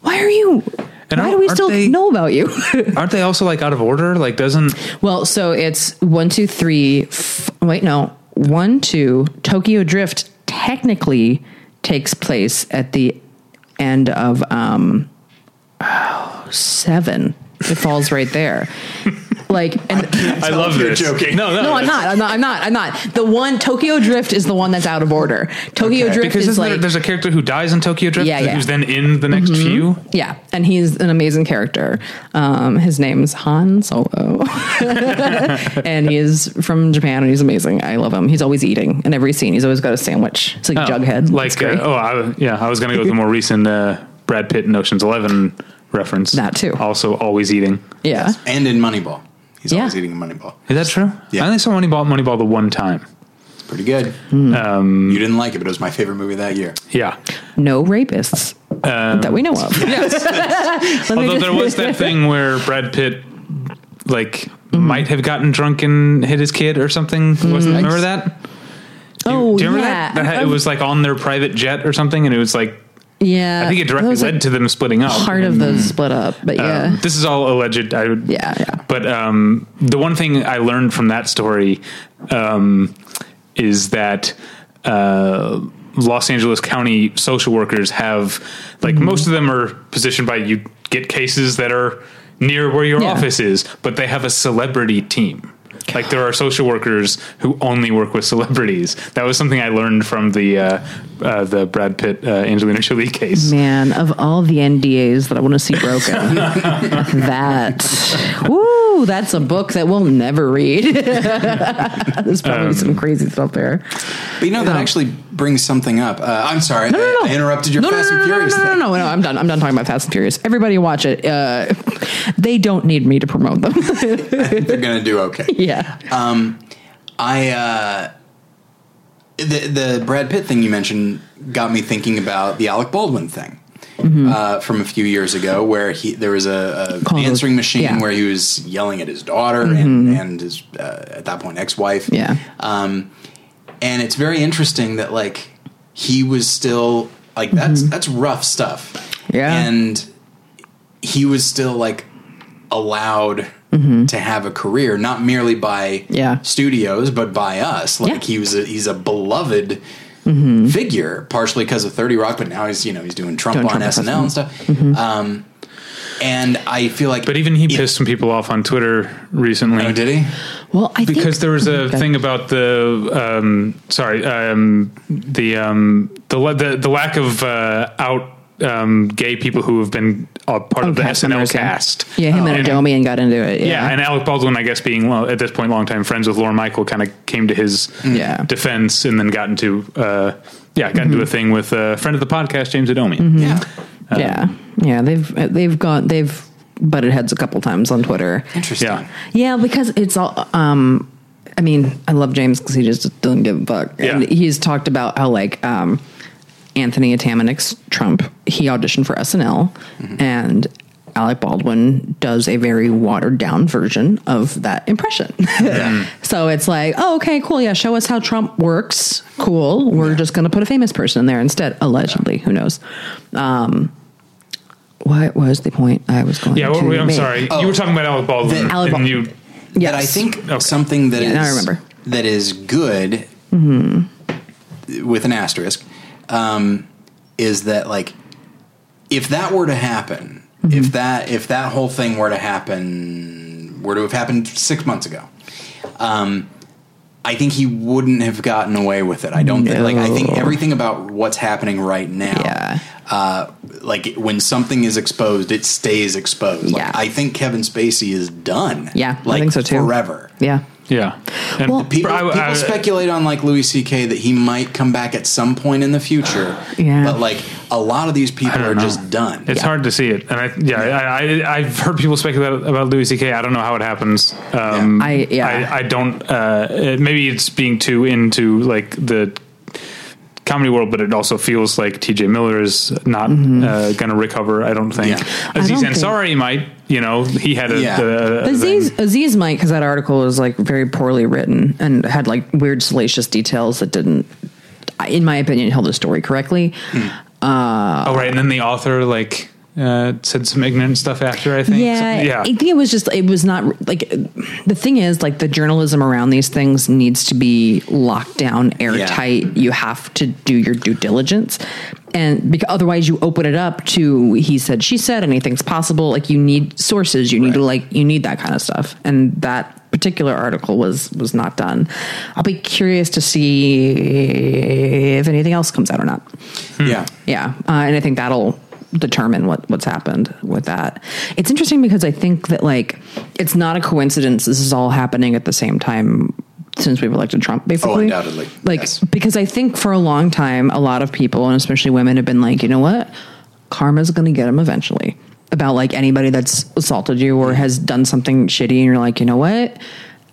Why are you? And why do we still they- know about you? Aren't they also like out of order? Like, doesn't well, so it's one, two, three. F- wait, no, one, two. Tokyo Drift technically takes place at the end of um, oh, seven. It falls right there. Like, and I love you're this? joking. No, no, No, I'm not. I'm not. I'm not. I'm not. The one Tokyo Drift is the one that's out of order. Tokyo Okay. Drift Because is like there, there's a character who dies in Tokyo Drift Yeah, yeah. who's then in the next few. yeah, and he's an amazing character. Um, his name's Han Solo, and he is from Japan, and he's amazing. I love him. He's always eating in every scene. He's always got a sandwich. It's like Oh, Jughead. Like, uh, oh, I, yeah, I was going to go with the more recent uh, Brad Pitt in Ocean's Eleven reference. That too. Also, always eating. yeah. And in Moneyball, he's Yeah. always eating a Moneyball. Is that true? Yeah. I only saw Moneyball, Moneyball the one time. It's pretty good. Hmm. Um, you didn't like it, but it was my favorite movie that year. Yeah. No rapists that we know of. Let me Although just- there was that thing where Brad Pitt, like, Mm-hmm. might have gotten drunk and hit his kid or something. Wasn't remember that? Do you- Oh, do you remember yeah. that? that? had- It was like on their private jet or something, and it was like yeah, I think it directly led like, to them splitting up. part of the split up. But yeah, Um, this is all alleged. I would, Yeah, yeah. But um, the one thing I learned from that story um, is that uh, Los Angeles County social workers have, like, Mm-hmm. most of them are positioned by you get cases that are near where your Yeah. office is, but they have a celebrity team. Like there are social workers who only work with celebrities. That was something I learned from the uh, uh, the Brad Pitt uh, Angelina Jolie case. Man, of all the NDAs that I want to see broken, that woo, that's a book that we'll never read. There's probably Um, some crazy stuff there. But you know, that actually brings something up. Uh, I'm sorry, No, no, no. I, I interrupted your no, Fast no, no, and Furious no, no, thing. no, no, no, I'm done. I'm done talking about Fast and Furious. Everybody watch it. Uh, they don't need me to promote them. They're gonna do okay. yeah. I uh, the the Brad Pitt thing you mentioned got me thinking about the Alec Baldwin thing. Uh, from a few years ago, where he there was a, a answering machine yeah. where he was yelling at his daughter and, and his uh, at that point ex wife. Yeah. Um, and it's very interesting that like he was still like that's that's rough stuff. Mm-hmm. Yeah. and he was still like allowed to have a career, not merely by Mm-hmm. Yeah. studios, but by us. Like Yeah. Mm-hmm. he was a, he's a beloved figure, partially because of Thirty Rock, but now he's you know he's doing Trump Doing on Trump SNL and stuff. Um, and I feel like, But even he if- pissed some people off on Twitter recently. Oh, did he? Well, I because think, there was a Okay. thing about the um, sorry um, the um, the the the lack of uh, out um, gay people who have been uh, part of the cast SNL members, yeah. cast. Yeah, him and And- Adomian got into it. Yeah. Yeah, and Alec Baldwin, I guess, being well, at this point longtime friends with Lorne Michaels, kind of came to his Yeah. defense and then got into uh, yeah got into a thing with a friend of the podcast, James Adomian. Yeah. yeah. Yeah. They've they've gone they've butted heads a couple times on Twitter. Interesting. Yeah. Yeah, because it's all. Um, I mean, I love James because he just doesn't give a fuck, and he's talked about how like um, Anthony Atamanuik's Trump he auditioned for SNL, and Alec Baldwin does a very watered down version of that impression. so it's like, oh, okay, cool, yeah, show us how Trump works. Cool, we're just going to put a famous person in there instead, allegedly. Who knows? Um, what was the point I was going Yeah, to what I'm make? sorry. Oh. You were talking about Alec Baldwin, The- Alec and Bal- you Yes. that I think Okay. something that is Yeah, now I remember. that is good with an asterisk um, is that like if that were to happen, if that if that whole thing were to happen, were to have happened six months ago, um, I think he wouldn't have gotten away with it. I don't think like I think everything about what's happening right now. Yeah. Uh, like when something is exposed, it stays exposed. Like, Yeah. I think Kevin Spacey is done. Yeah, I like think so too. Forever. Yeah. Yeah. And Well- People, I- people speculate on like Louis C.K. that he might come back at some point in the future. Yeah. But like a lot of these people are know. just done. It's Yeah. hard to see it, and I yeah, I, I I've heard people speculate about Louis C.K. I don't know how it happens. Um, Yeah. I- yeah. I, I don't. Uh, it- maybe it's being too into like the comedy world, but it also feels like T.J. Miller is not uh, going to recover. I don't think. Yeah. I Aziz don't think- Ansari might. You know, he had a, Yeah. a- a Aziz thing. Aziz might because that article was like very poorly written and had like weird salacious details that didn't, in my opinion, tell the story correctly. Oh right, and then the author like uh, said some ignorant stuff after. I think. Yeah, yeah. I think it was just it was not like the thing is like the journalism around these things needs to be locked down, airtight. You have to do your due diligence, and because otherwise you open it up to he said, she said, anything's possible. Like you need sources, you need to like you need that kind of stuff, and that particular article was was not done. I'll be curious to see if anything else comes out or not. Yeah. Yeah, uh, and I think that'll determine what what's happened with that. It's interesting because I think that like it's not a coincidence. This is all happening at the same time since we've elected Trump, basically. undoubtedly. Like Yes. because I think for a long time, a lot of people and especially women have been like, you know what, karma's going to get him eventually. About like anybody that's assaulted you or has done something shitty, and you're like, you know what.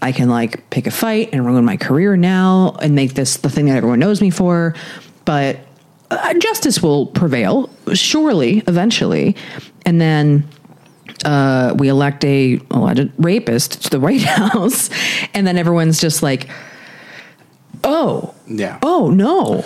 I can like pick a fight and ruin my career now and make this the thing that everyone knows me for. But uh, justice will prevail, surely, eventually. And then uh, we elect a alleged rapist to the White House, and then everyone's just like, "Oh, Yeah. oh no,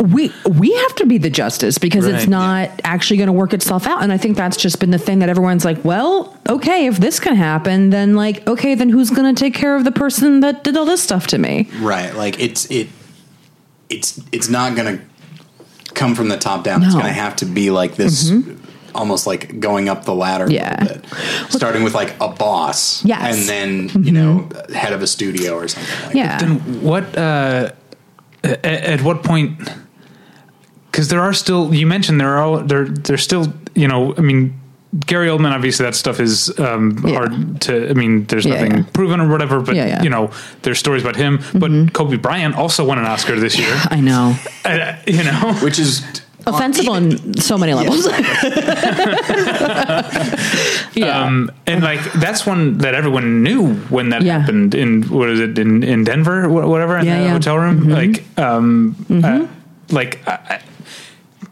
we we have to be the justice because it's Right, not actually going to work itself out." And I think that's just been the thing that everyone's like, "Well, okay, if this can happen, then like, okay, then who's going to take care of the person that did all this stuff to me?" Right. Like it's it it's it's not going to come from the top down. It's going to have to be like this almost like going up the ladder Yeah. a little bit. Starting with like a boss Yes. Mm-hmm. and then, you know, head of a studio or something like Yeah, Then what? Uh, at, at what point? Because there are still. You mentioned there are there. There's still. You know. I mean. Gary Oldman, obviously, that stuff is um, Yeah. hard to. I mean, there's Yeah, nothing yeah. proven or whatever, but Yeah, yeah. you know, there's stories about him. But Kobe Bryant also won an Oscar this year. I know. Uh, you know. Which is Offensive on so many levels. yeah. um, and like that's one that everyone knew when that Yeah. happened in what is it in in Denver, wha- whatever, in Yeah, the yeah. Mm-hmm. hotel room. Like, um, uh, like. I,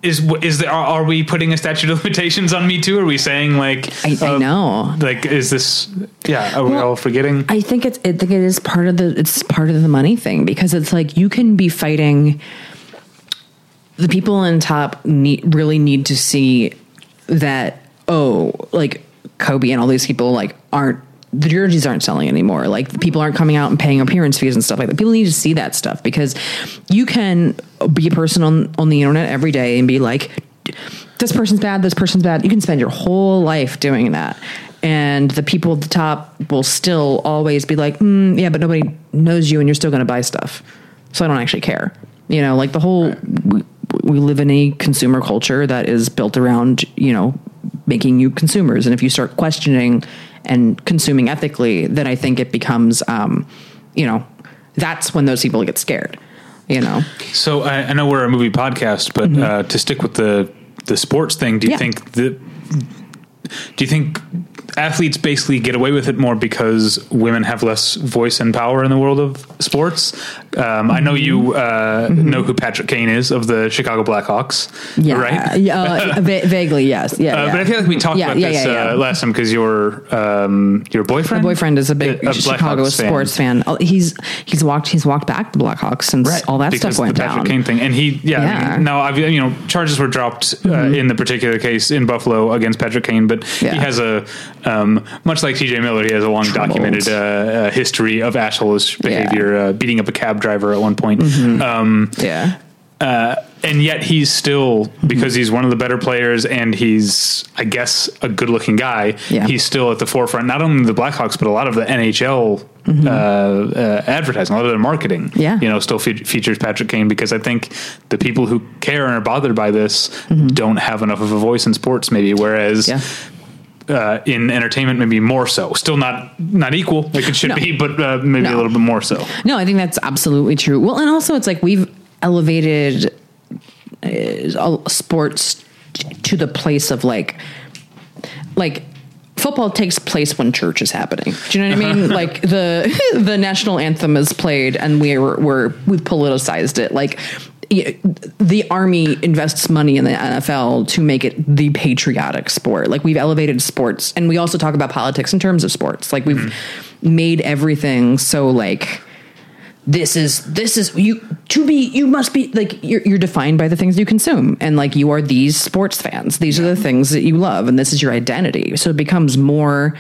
is is there, are, are we putting a statute of limitations on Me Too? Are we saying like I, I uh, know. Like, is this? Yeah, are we all forgetting? I think it's I think it is part of the it's part of the money thing because it's like you can be fighting the people on top need really need to see that oh like Kobe and all these people like aren't the jerseys aren't selling anymore. Like people aren't coming out and paying appearance fees and stuff like that. People need to see that stuff because you can be a person on on the internet every day and be like this person's bad this person's bad. You can spend your whole life doing that. And the people at the top will still always be like mm, yeah but nobody knows you and you're still going to buy stuff. So i don't actually care. You know like the whole we, live in a consumer culture that is built around you know making you consumers and if you start questioning and consuming ethically then i think it becomes um you know that's when those people get scared you know So I, I know we're a movie podcast, but uh, to stick with the the sports thing, do you Mm-hmm. Yeah. think the do you think athletes basically get away with it more because women have less voice and power in the world of sports? Um, I know you uh, know who Patrick Kane is of the Chicago Blackhawks, Mm-hmm. yeah right? yeah uh, va- vaguely yes yeah, Uh, yeah. But I feel like we talked Yeah, about yeah, this. Uh, last time because your um, your boyfriend, My boyfriend is a big a Chicago sports fan. Oh, He's he's walked he's walked back the Blackhawks since all that because stuff went the Patrick down. Kane thing, and he, yeah, I Yeah. Mm-hmm. mean, now I've you know charges were dropped uh, in the particular case in Buffalo against Patrick Kane, but he has a um, much like T.J. Miller, he has a long Troubled. documented uh, uh, history of assholeish behavior, uh, beating up a cab driver at one point. Mm-hmm. Um, Yeah, uh, and yet he's still because he's one of the better players and he's I guess a good looking guy. Yeah. He's still at the forefront, not only the Blackhawks but a lot of the NHL uh, uh, advertising, a lot of the marketing. Mm-hmm. Yeah. you know, still fe- features Patrick Kane because I think the people who care and are bothered by this don't have enough of a voice in sports, maybe. Whereas. Mm-hmm. yeah. Uh, in entertainment, maybe more so. Still not not equal, like it should No. be, but uh, maybe No. a little bit more so. No, I think that's absolutely true. Well, and also it's like we've elevated uh, sports to the place of like like football takes place when church is happening. Do you know what I mean? like the the national anthem is played and we were, we're we've politicized it. Like the army invests money in the NFL to make it the patriotic sport. Like we've elevated sports, and we also talk about politics in terms of sports. Like we've made everything so like this is this is you to be you must be like you're, you're defined by the things you consume. And like you are these sports fans. These are the things that you love and this is your identity. So it becomes more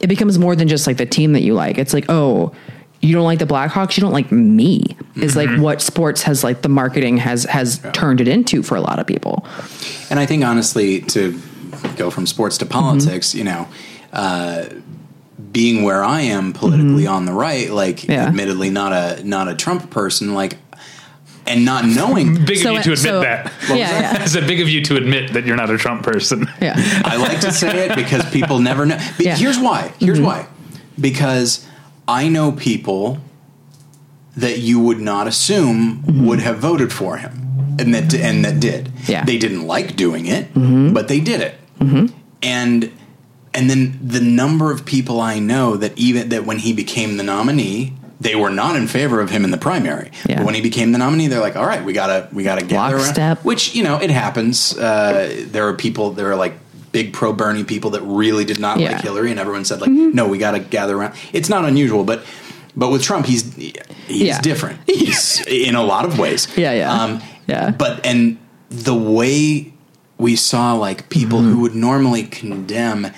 it becomes more than just like the team that you like. It's like oh you don't like the blackhawks you don't like me is like what sports has like the marketing has has turned it into for a lot of people And I think honestly, to go from sports to politics, Mm-hmm. you know, uh, being where I am politically on the right, like Mm-hmm. Yeah. admittedly not a not a Trump person, like, and not knowing. Big So- of you to admit so- that. yeah, yeah. Is it big of you to admit that you're not a Trump person? yeah I like to say it because people never know. But Yeah. here's why. Here's Mm-hmm. why. Because I know people that you would not assume would have voted for him, and that and that did. Mm-hmm. Yeah. Mm-hmm. They didn't like doing it, but they did it. And and then the number of people I know that even that when he became the nominee. They were not in favor of him in the primary. Yeah. But when he became the nominee, they're like, "All right, we gotta, we gotta gather Which you know, it happens. Uh, there are people. There are like big pro Bernie people that really did not Yeah. Mm-hmm. like Hillary, and everyone said like, "No, we got to gather around." It's not unusual, but but with Trump, he's he's Yeah. different. He's in a lot of ways. Yeah, yeah. Um, Yeah. But and the way we saw like people Mm-hmm. who would normally condemn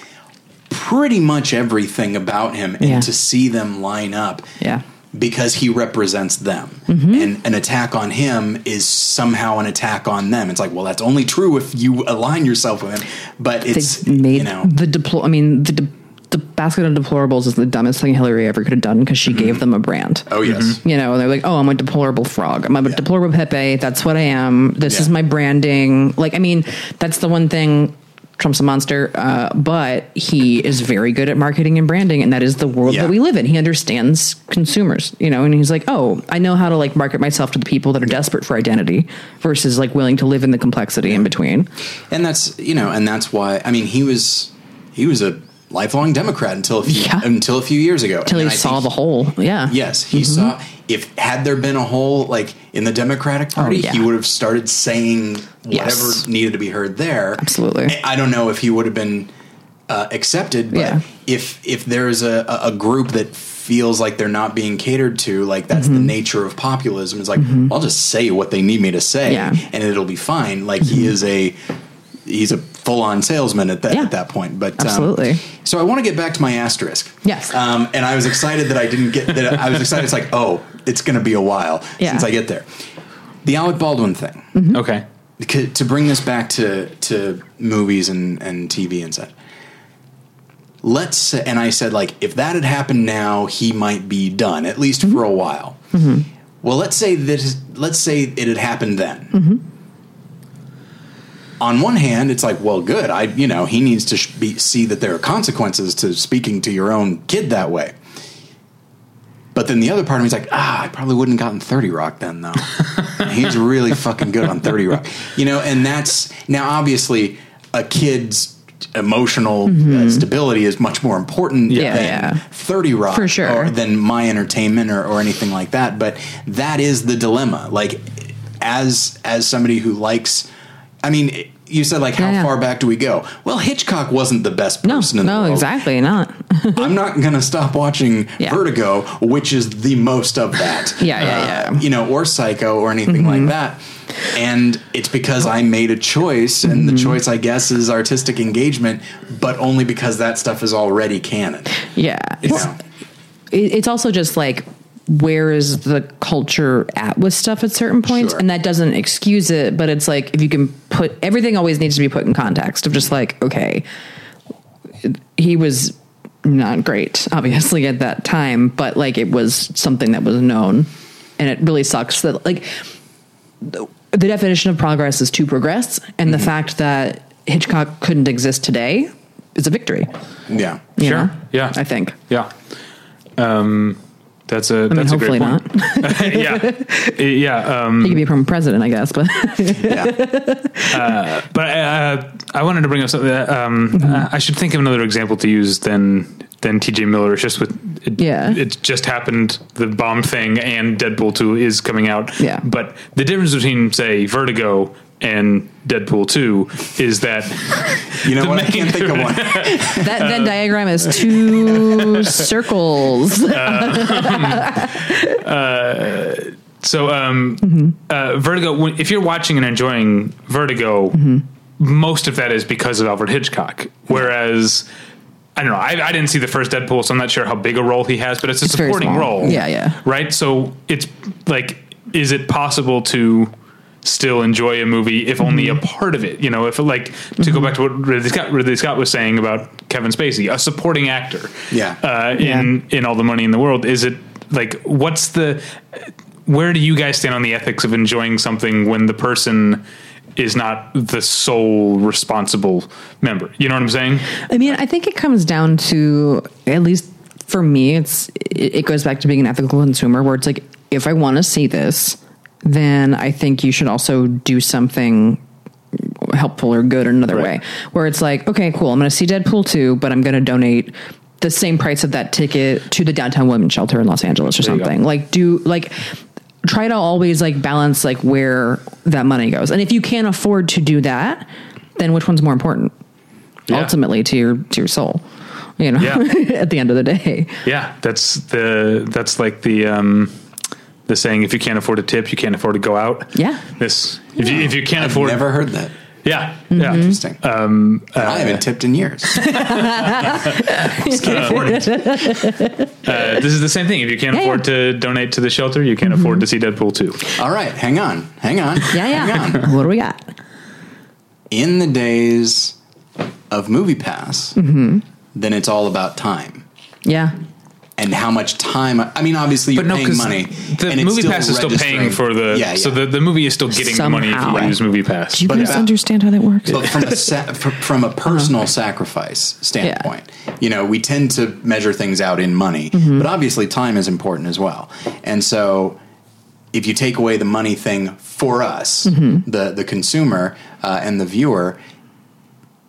pretty much everything about him, and Yeah. to see them line up, yeah because he represents them. Mm-hmm. And an attack on him is somehow an attack on them. It's like, well, that's only true if you align yourself with him. But it's, they made you know, the deplor. I mean, the de- the basket of deplorables is the dumbest thing Hillary ever could have done because she gave them a brand. oh, yes. You know, they're like, "Oh, I'm a deplorable frog. I'm a Yeah. deplorable Pepe. That's what I am. This Yeah. is my branding." Like, I mean, that's the one thing. Trump's a monster, uh, but he is very good at marketing and branding, and that is the world Yeah. that we live in. He understands consumers, you know, and he's like, "Oh, I know how to like market myself to the people that are desperate for identity versus like willing to live in the complexity in between." And that's, you know, and that's why, I mean, he was, he was a lifelong Democrat until a few, Yeah. until a few years ago. Until he saw the hole. Yeah. Yes, he Mm-hmm. saw. If had there been a hole like in the Democratic Party, Oh, yeah. he would have started saying whatever Yes. needed to be heard there. Absolutely. I- I don't know if he would have been uh, accepted, but Yeah. if if there's a, a a group that feels like they're not being catered to, like that's Mm-hmm. the nature of populism. It's like I'll just say what they need me to say. Mm-hmm. and it'll be fine. Like he is a he's a full on salesman at that Yeah. at that point. But um, Absolutely. so I want to get back to my asterisk. Yes. Um, and I was excited that I didn't get that. I was excited. It's like, oh, it's going to be a while Yeah. since I get there. The Alec Baldwin thing. Okay. To bring this back to to movies and and TV and such. Let's and I said like, if that had happened now, he might be done at least for a while. Well, let's say this. let's say it had happened then. On one hand, it's like, well, good. I, you know, he needs to sh- be, see that there are consequences to speaking to your own kid that way. But then the other part of me is like, ah, I probably wouldn't have gotten 30 Rock then, though. He's really fucking good on 30 Rock. You know, and that's now obviously a kid's emotional uh, stability is much more important Mm-hmm. Yeah, than yeah. 30 Rock For sure. or than my entertainment or, or anything like that. But that is the dilemma. Like, as as somebody who likes, I mean, you said like, how Yeah, yeah. far back do we go? Well, Hitchcock wasn't the best No, person in the no, world. exactly not. I'm not going to stop watching Yeah. Vertigo, which is the most of that. Yeah, yeah, yeah. Mm-hmm. You know, or Psycho or anything like that. And it's because I made a choice, and Mm-hmm. the choice, I guess, is artistic engagement, but only because that stuff is already canon. Yeah. It's, it- it's also just like, where is the culture at with stuff at certain points? Sure. And that doesn't excuse it, but it's like, if you can put everything always needs to be put in context of just like, okay, he was not great, obviously, at that time, but like it was something that was known. And it really sucks that, like, the the definition of progress is to progress. And the Mm-hmm. fact that Hitchcock couldn't exist today is a victory. Yeah. you Sure. know? Yeah. I think. Yeah. Um, that's a I mean, that's a hopefully great point. not. yeah. Yeah. Um, he could be from president, I guess, but Yeah. but uh, I wanted to bring up something. That, um, Mm-hmm. uh, I should think of another example to use than than T.J. Miller. It's just with it, Yeah. it just happened. The bomb thing and Deadpool two is coming out. Yeah. but the difference between say Vertigo and Deadpool two is that You know what? I can't think of one. That Venn diagram is two circles. So, um, uh, Vertigo. When, if you're watching and enjoying Vertigo, Mm-hmm. most of that is because of Alfred Hitchcock. Whereas, I don't know. I, I didn't see the first Deadpool, so I'm not sure how big a role he has. But it's a It's supporting role. Yeah, yeah. Right. So it's like, is it possible to still enjoy a movie if only Mm-hmm. a part of it? You know, if like to go back to what Ridley Scott, Ridley Scott was saying about Kevin Spacey, a supporting actor. Yeah. Uh, in in all the money in the world, is it like what's the where do you guys stand on the ethics of enjoying something when the person is not the sole responsible member? You know what I'm saying? I mean, I think it comes down to at least for me, it's it, it goes back to being an ethical consumer, where it's like if I want to see this, then I think you should also do something helpful or good in another Right. way. Where it's like, okay, cool, I'm going to see Deadpool two, but I'm going to donate the same price of that ticket to the downtown women's shelter in Los Angeles or There something. Like, do like try to always like balance like where that money goes, and if you can't afford to do that, then which one's more important? Yeah. ultimately to your to your soul you know Yeah. at the end of the day Yeah, that's the that's like the um the saying if you can't afford a tip, you can't afford to go out. Yeah. This if you if you can't I've afford never heard that. Yeah. Mm-hmm. Yeah. Interesting. Um, I haven't tipped in years. Just can't afford it. Uh, this is the same thing. If you can't Yeah, afford to donate to the shelter, you can't afford to see Deadpool 2. All right, hang on, hang on. yeah Hang on. yeah what do we got In the days of Movie Pass, Mm-hmm. then it's all about time yeah and how much time. I mean, obviously, you're But no, paying money. the and it's movie pass is still registering- paying for the. Yeah, So yeah. the, the movie is still getting the money if Somehow. you use movie pass. do you But guys about- understand how that works But from a sa- fr- from a uh-huh. personal sacrifice standpoint, you know, we tend to measure things out in money, mm-hmm. but obviously time is important as well. And so, if you take away the money thing for us, mm-hmm. the the consumer uh, and the viewer,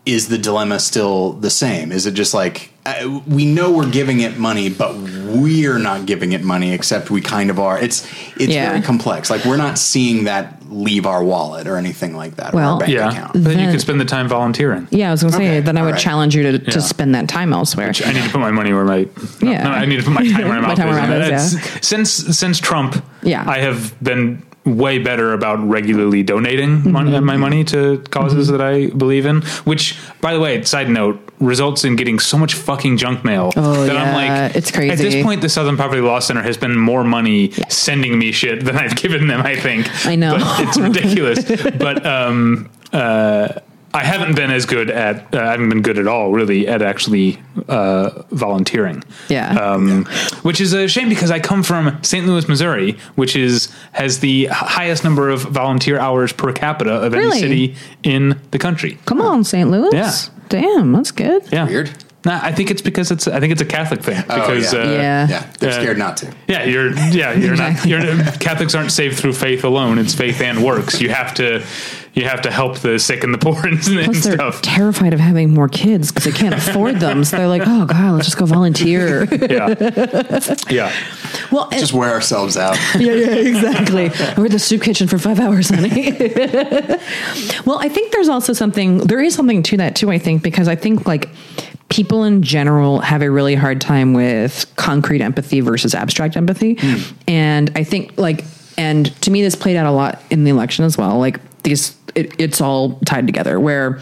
is the dilemma still the same? Is it just like uh, we know we're giving it money, but we're not giving it money, except we kind of are. It's it's Yeah. very complex. Like we're not seeing that leave our wallet or anything like that, Well- our bank yeah. account. Then you could spend the time volunteering. yeah i was gonna say Okay, then i would all right. challenge you to, Yeah. spend that time elsewhere I need to put my money where my no, Yeah. no, I need to put my time where my My mouth time is. where my mouth is, That's- Since since Trump, Yeah. I have been way better about regularly donating Mm-hmm. money, my money to causes that I believe in. Which, by the way, side note, results in getting so much fucking junk mail Oh, that I'm like, it's crazy. At this point, the Southern Poverty Law Center has been more money sending me shit than I've given them. I think I know. But it's ridiculous. but um, uh, I haven't been as good at. Uh, I haven't been good at all, really, at actually uh, volunteering. Yeah. Um, Which is a shame because I come from St. Louis, Missouri, which is has the highest number of volunteer hours per capita of any city in the country. come on st louis Yeah. damn that's good Yeah. Weird. Nah, I think it's because it's. I think it's a Catholic thing. Because yeah. Uh, Yeah. Yeah, they're Uh, scared not to. Yeah, you're yeah, you're Exactly. not you're Catholics aren't saved through faith alone. It's faith and works. You have to you have to help the sick and the poor and, and Plus, they're stuff. terrified of having more kids because they can't afford them. So they're like, "Oh God, let's just go volunteer." Yeah. Yeah. Well, and- Just wear ourselves out. yeah, yeah, exactly. We're at the soup kitchen for five hours, honey. well, I think there's also something, there is something to that too, I think, because I think like people in general have a really hard time with concrete empathy versus abstract empathy. Hmm. And I think like, and to me, this played out a lot in the election as well. Like these, it, it's all tied together where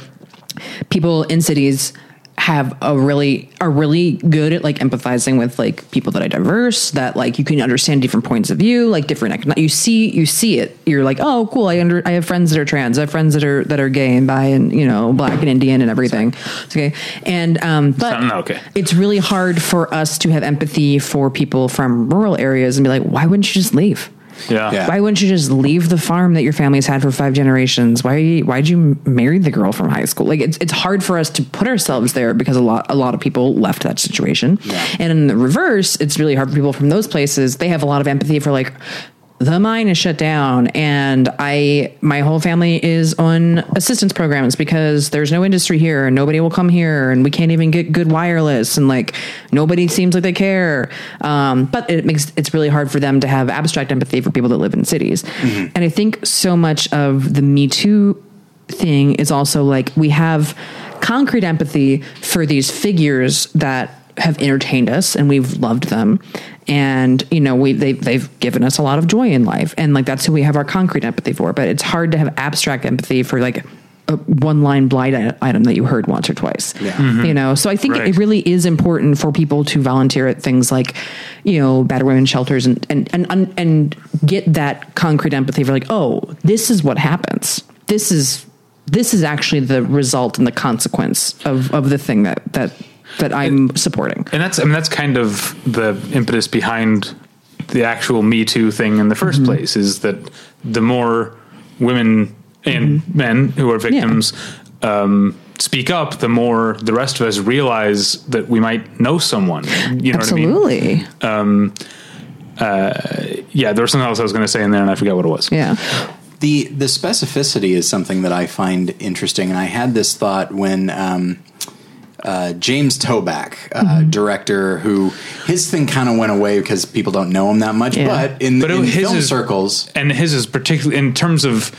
people in cities have a really are really good at like empathizing with like people that are diverse that like you can understand different points of view like different you see you see it. You're like oh cool i under i have friends that are trans i have friends that are that are gay and bi and you know black and indian and everything. Okay. And um but okay. it's really hard for us to have empathy for people from rural areas and be like why wouldn't you just leave Yeah. Yeah. why wouldn't you just leave the farm that your family's had for five generations? Why why'd you marry the girl from high school? Like it's it's hard for us to put ourselves there because a lot a lot of people left that situation. And in the reverse, it's really hard for people from those places. They have a lot of empathy for like the mine is shut down and I my whole family is on assistance programs because there's no industry here and nobody will come here and we can't even get good wireless and like nobody seems like they care. Um, but it makes it's really hard for them to have abstract empathy for people that live in cities. And I think so much of the Me Too thing is also like we have concrete empathy for these figures that have entertained us and we've loved them. And you know we they, they've given us a lot of joy in life. And like that's who we have our concrete empathy for. But it's hard to have abstract empathy for like a one line blind i- item that you heard once or twice. Yeah. Mm-hmm. you know? So i think Right. it really is important for people to volunteer at things like you know battered women shelters and and and and, and get that concrete empathy for like oh this is what happens. This is this is actually the result and the consequence of of the thing that that that I'm supporting. and that's I mean that's kind of the impetus behind the actual Me Too thing in the 1st place is that the more women and men who are victims um, speak up, the more the rest of us realize that we might know someone. You know what I mean? Absolutely. Yeah, there was something else I was going to say in there, and I forgot what it was. Yeah. The the specificity is something that I find interesting, and I had this thought when um, uh, James Toback, uh, Mm-hmm. director, who his thing kind of went away because people don't know him that much, Yeah. but in, But in his film is- circles, and his is particularly in terms of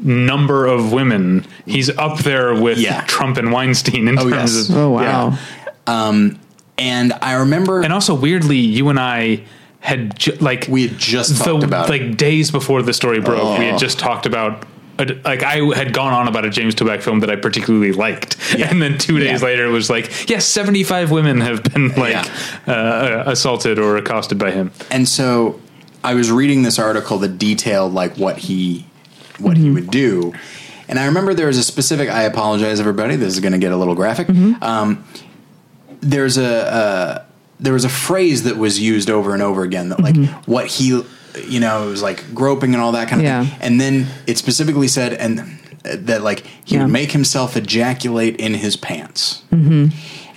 number of women, he's up there with Yeah. Trump and Weinstein in Oh, terms yes. of Oh wow. yeah. and I remember And also weirdly, you and I had ju- like we had just the- talked about like it. days before the story broke. We Oh. had just talked about. Like I had gone on about a James Toback film that I particularly liked, Yeah. and then two days Yeah. later it was like, yes, seventy-five women have been like uh, assaulted or accosted by him. And so I was reading this article that detailed like what he what he would do. And I remember there was a specific I apologize everybody, this is going to get a little graphic. Um, there's a, a there was a phrase that was used over and over again that like what he you know, it was like groping and all that kind of Yeah. thing. And then it specifically said and uh, that like he Yeah. would make himself ejaculate in his pants. Mm-hmm.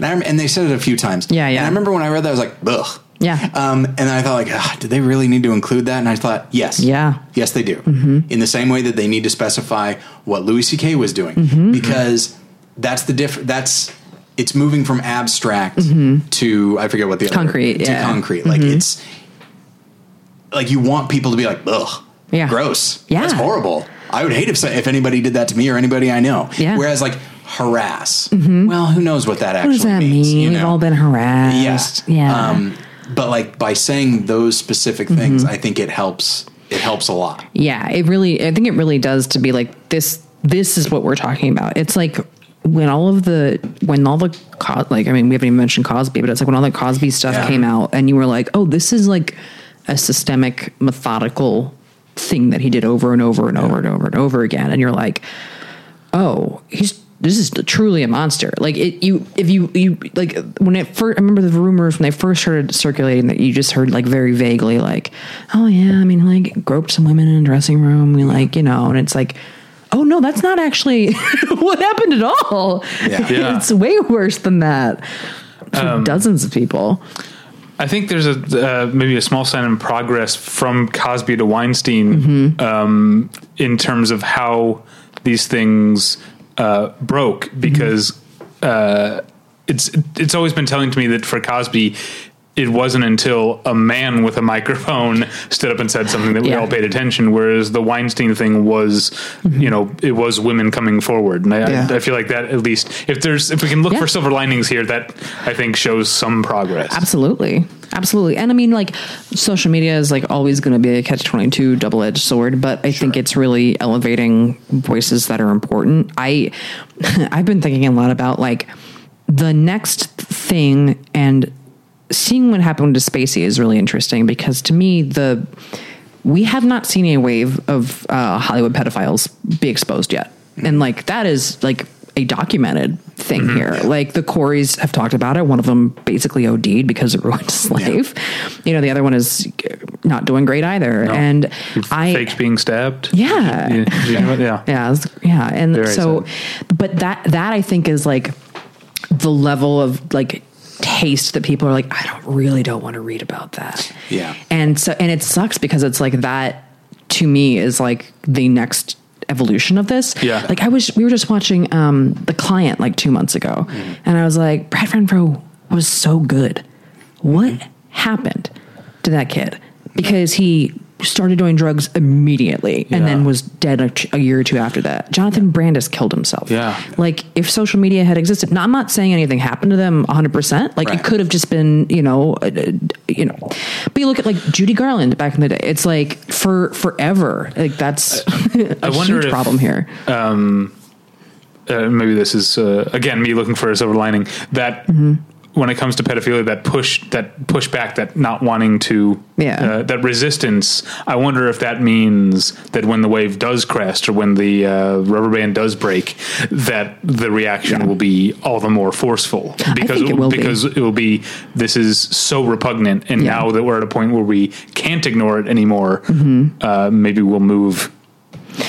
And I and they said it a few times. Yeah, yeah. And. I remember when I read that I was like, ugh. Yeah. Um, and then I thought, like, ah, did they really need to include that? And I thought, yes. Yeah. Yes, they do. In the same way that they need to specify what Louis C.K. was doing, Mm-hmm. because that's the diff. That's it's moving from abstract to I forget what the other- Mm-hmm. Concrete, to yeah. Mm-hmm. concrete. Like it's like you want people to be like, ugh, Yeah. gross, Yeah. that's horrible. I would hate if if anybody did that to me or anybody I know. Yeah. Whereas like harass, well, who knows what that What actually does that means? mean? you We've all been harassed. Yeah. Um, but like by saying those specific Mm-hmm. things, I think it helps. It helps a lot. Yeah, it really. I think it really does to be like this. This is what we're talking about. It's like when all of the when all the like I mean we haven't even mentioned Cosby, but it's like when all the Cosby stuff Yeah. came out, and you were like, oh, this is like a systemic, methodical thing that he did over and over and over and over and over again, and you're like, oh, he's this is truly a monster. Like it, you, if you, you like when it first, I remember the rumors when they first started circulating that you just heard like very vaguely, like, oh yeah, I mean, like groped some women in a dressing room, we like, you know, and it's like, oh no, that's not actually what happened at all. Yeah. Yeah. it's way worse than that for um, dozens of people. I think there's a uh, maybe a small sign in progress from Cosby to Weinstein Mm-hmm. um, in terms of how these things uh, broke Mm-hmm. because uh, it's it's always been telling to me that for Cosby. It wasn't until a man with a microphone stood up and said something that we Yeah. all paid attention. Whereas the Weinstein thing was, you know, it was women coming forward, and I, Mm-hmm. Yeah. I, I feel like that at least if there's if we can look Yeah. for silver linings here, that I think shows some progress. Absolutely. Absolutely. And I mean, like, social media is like always going to be a catch 22 double edged sword, but I think it's really elevating voices that are important. I, I've been thinking a lot about like the next thing and seeing what happened to Spacey is really interesting because to me, the, we have not seen a wave of uh, Hollywood pedophiles be exposed yet. And like, that is like, a documented thing here. Like the Coreys have talked about it. One of them basically OD'd because it ruined his life. You know, the other one is not doing great either. And I fakes being stabbed. Yeah. yeah, yeah. yeah. yeah, yeah, and Very so, sad. but that that I think is like the level of like taste that people are like, I don't really don't want to read about that. Yeah. and so and it sucks because it's like that to me is like the next evolution of this. Yeah. Like I was, we were just watching um, The Client like two months ago, and I was like, Brad Renfro was so good. What happened to that kid? Because he started doing drugs immediately and then was dead a, a year or two after that. Jonathan Brandis killed himself. Yeah. Like if social media had existed, now I'm not saying anything happened to them 100%. Like Right. it could have just been, you know, uh, you know. But you look at like Judy Garland back in the day. It's like for forever. Like that's a wonder huge if- problem here. uh, maybe this is uh, again me looking for a silver lining that Mm-hmm. When it comes to pedophilia that push that pushback that not wanting to Yeah. uh, that resistance i wonder if that means that when the wave does crest or when the uh, rubber band does break that the reaction Yeah. will be all the more forceful because think it will be. because it will be this is so repugnant and Yeah. now that we're at a point where we can't ignore it anymore Mm-hmm. uh, maybe we'll move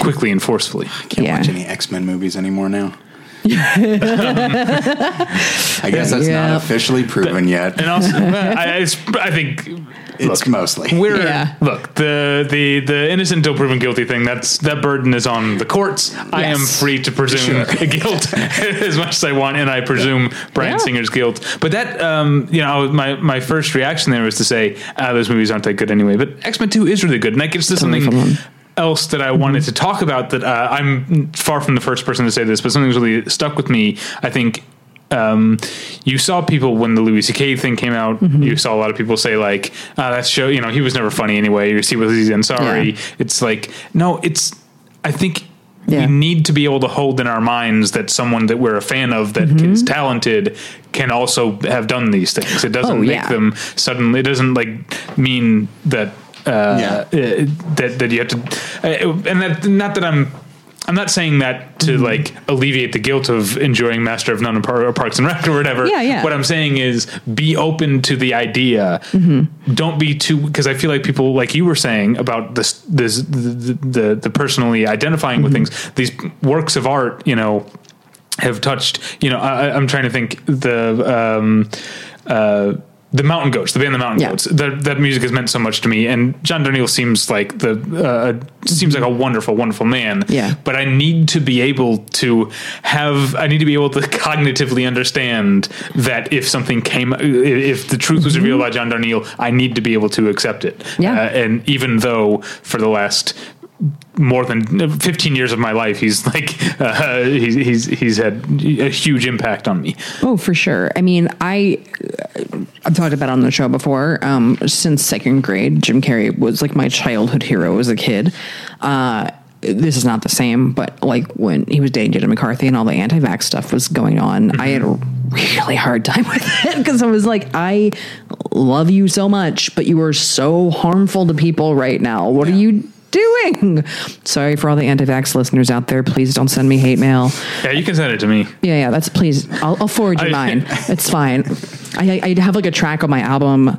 quickly and forcefully I Can't Yeah. watch any X Men movies anymore now. I guess that's Yeah. not officially proven yet. and also I, it's, I think It's look, mostly. we're Yeah. look the the the innocent until proven guilty thing that's that burden is on the courts i am free to presume guilt as much as i want and i presume bryan Yeah. singer's guilt but that um you know my my first reaction there was to say ah those movies aren't that good anyway but x-men 2 is really good and that gets to Totally something fun one. Else that I wanted to talk about that uh, I'm far from the first person to say this, but something's really stuck with me. I think um, you saw people when the Louis C.K. thing came out. Mm-hmm. You saw a lot of people say like, uh, "That show, you know, he was never funny anyway." You see what he's in. Sorry, Yeah. it's like no, it's. I think Yeah. we need to be able to hold in our minds that someone that we're a fan of that is Mm-hmm. talented can also have done these things. It doesn't Oh, make yeah. them suddenly. It doesn't like mean that uh, Yeah. uh, that that you have to, uh, and that not that I'm. I'm not saying that to Mm-hmm. like alleviate the guilt of enjoying Master of None or Parks and Rec or whatever. Yeah, yeah. What I'm saying is be open to the idea. Mm-hmm. Don't be too because I feel like people like you were saying about this this the the, the personally identifying with Mm-hmm. things. These works of art, you know, have touched. You know, I, I'm trying to think the. Um, uh, the Mountain Goats, the band, the Mountain Yeah. Goats. That that music has meant so much to me, and John Darnielle seems like the uh, seems like a wonderful, wonderful man. Yeah. But I need to be able to have. I need to be able to cognitively understand that if something came, if the truth was revealed by John Darnielle, I need to be able to accept it. Yeah. Uh, and even though for the last more than 15 years of my life he's like uh, he's he's he's had a huge impact on me Oh, for sure. I mean, I I've talked about it on the show before. Um, since second grade, Jim Carrey was like my childhood hero as a kid. Uh, this is not the same, but like when he was dating Jenny McCarthy and all the anti-vax stuff was going on, I had a really hard time with it because I was like, I love you so much, but you are so harmful to people right now. What are you doing? Sorry for all the anti-vax listeners out there. Please don't send me hate mail. yeah you can send it to me Yeah, yeah. That's please. I'll, I'll forward you I- mine. It's fine. I, I have like a track on my album.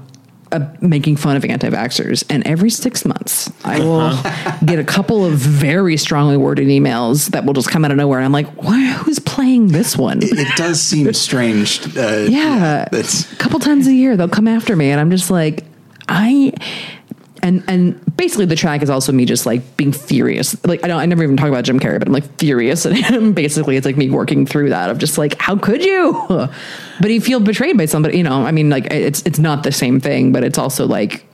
Uh, making fun of anti-vaxxers and every six months i will Uh-huh. get a couple of very strongly worded emails that will just come out of nowhere and i'm like Why, who's playing this one it does seem strange. Uh, yeah That's a couple times a year they'll come after me and i'm just like i and and basically the track is also me just like being furious. Like i don't i never even talk about jim carrey but i'm like furious at him. Basically it's like me working through that of just like how could you? But you feel betrayed by somebody you know i mean like it's it's not the same thing but it's also like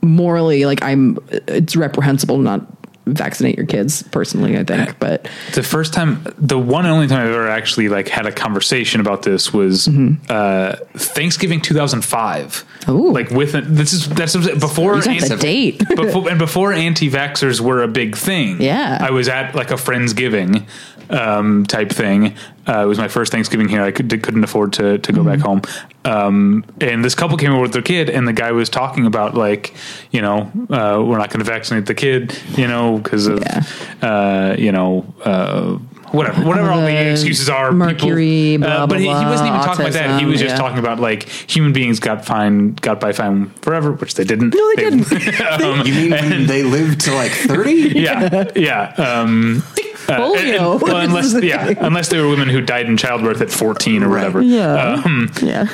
morally like i'm it's reprehensible not vaccinate your kids personally i think but the first time the one and only time i've ever actually like had a conversation about this was uh thanksgiving 2005 Mm-hmm. Ooh. like with it this is that's before got the date. before and before anti-vaxxers were a big thing Yeah. i was at like a friendsgiving um type thing uh, it was my first thanksgiving here i could, couldn't afford to to go back Mm-hmm. home um and this couple came over with their kid and the guy was talking about like you know uh we're not going to vaccinate the kid you know because of Yeah. uh you know uh Whatever, whatever all the the excuses are, mercury, people, blah, but he, he wasn't even talking about that. He was just yeah. talking about like human beings got fine, got by fine forever, which they didn't. No, they didn't. um, you mean when they lived to like thirty? yeah, yeah. Um, Polio. And- well, unless yeah, unless they were women who died in childbirth at 14 or whatever. yeah. yeah.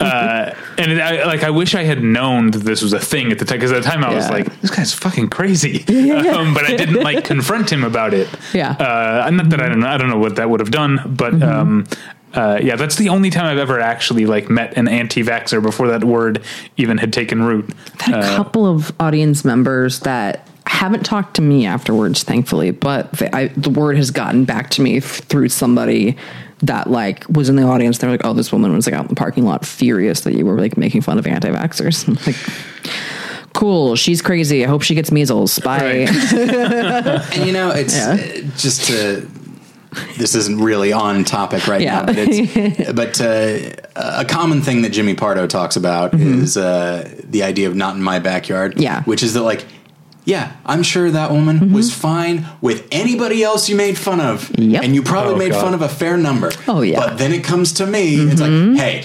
Uh, and it, I, like, I wish I had known that this was a thing at the time because at the time I was like, this guy's fucking crazy. yeah, yeah. Um, but I didn't like confront him about it. Yeah. Uh, not that I don't know. I don't know what that would have done, but Mm-hmm. um, uh, yeah, that's the only time I've ever actually like met an anti-vaxxer before that word even had taken root. i had a couple of audience members that haven't talked to me afterwards, thankfully, but the, I, the word has gotten back to me f- through somebody that like was in the audience. They're like, "Oh, this woman was like out in the parking lot, furious that you were like making fun of anti-vaxxers." I'm like, cool, she's crazy. I hope she gets measles. Bye. Right. And you know, it's Yeah. uh, just to. This isn't really on topic right Yeah. now, but it's but uh, a common thing that Jimmy Pardo talks about is uh, the idea of not in my backyard. Mm-hmm. Yeah. which is that like, yeah, I'm sure that woman mm-hmm. was fine with anybody else you made fun of, Yep. and you probably Oh, made God. fun of a fair number. Oh, yeah. but then it comes to me, it's like, mm-hmm. hey.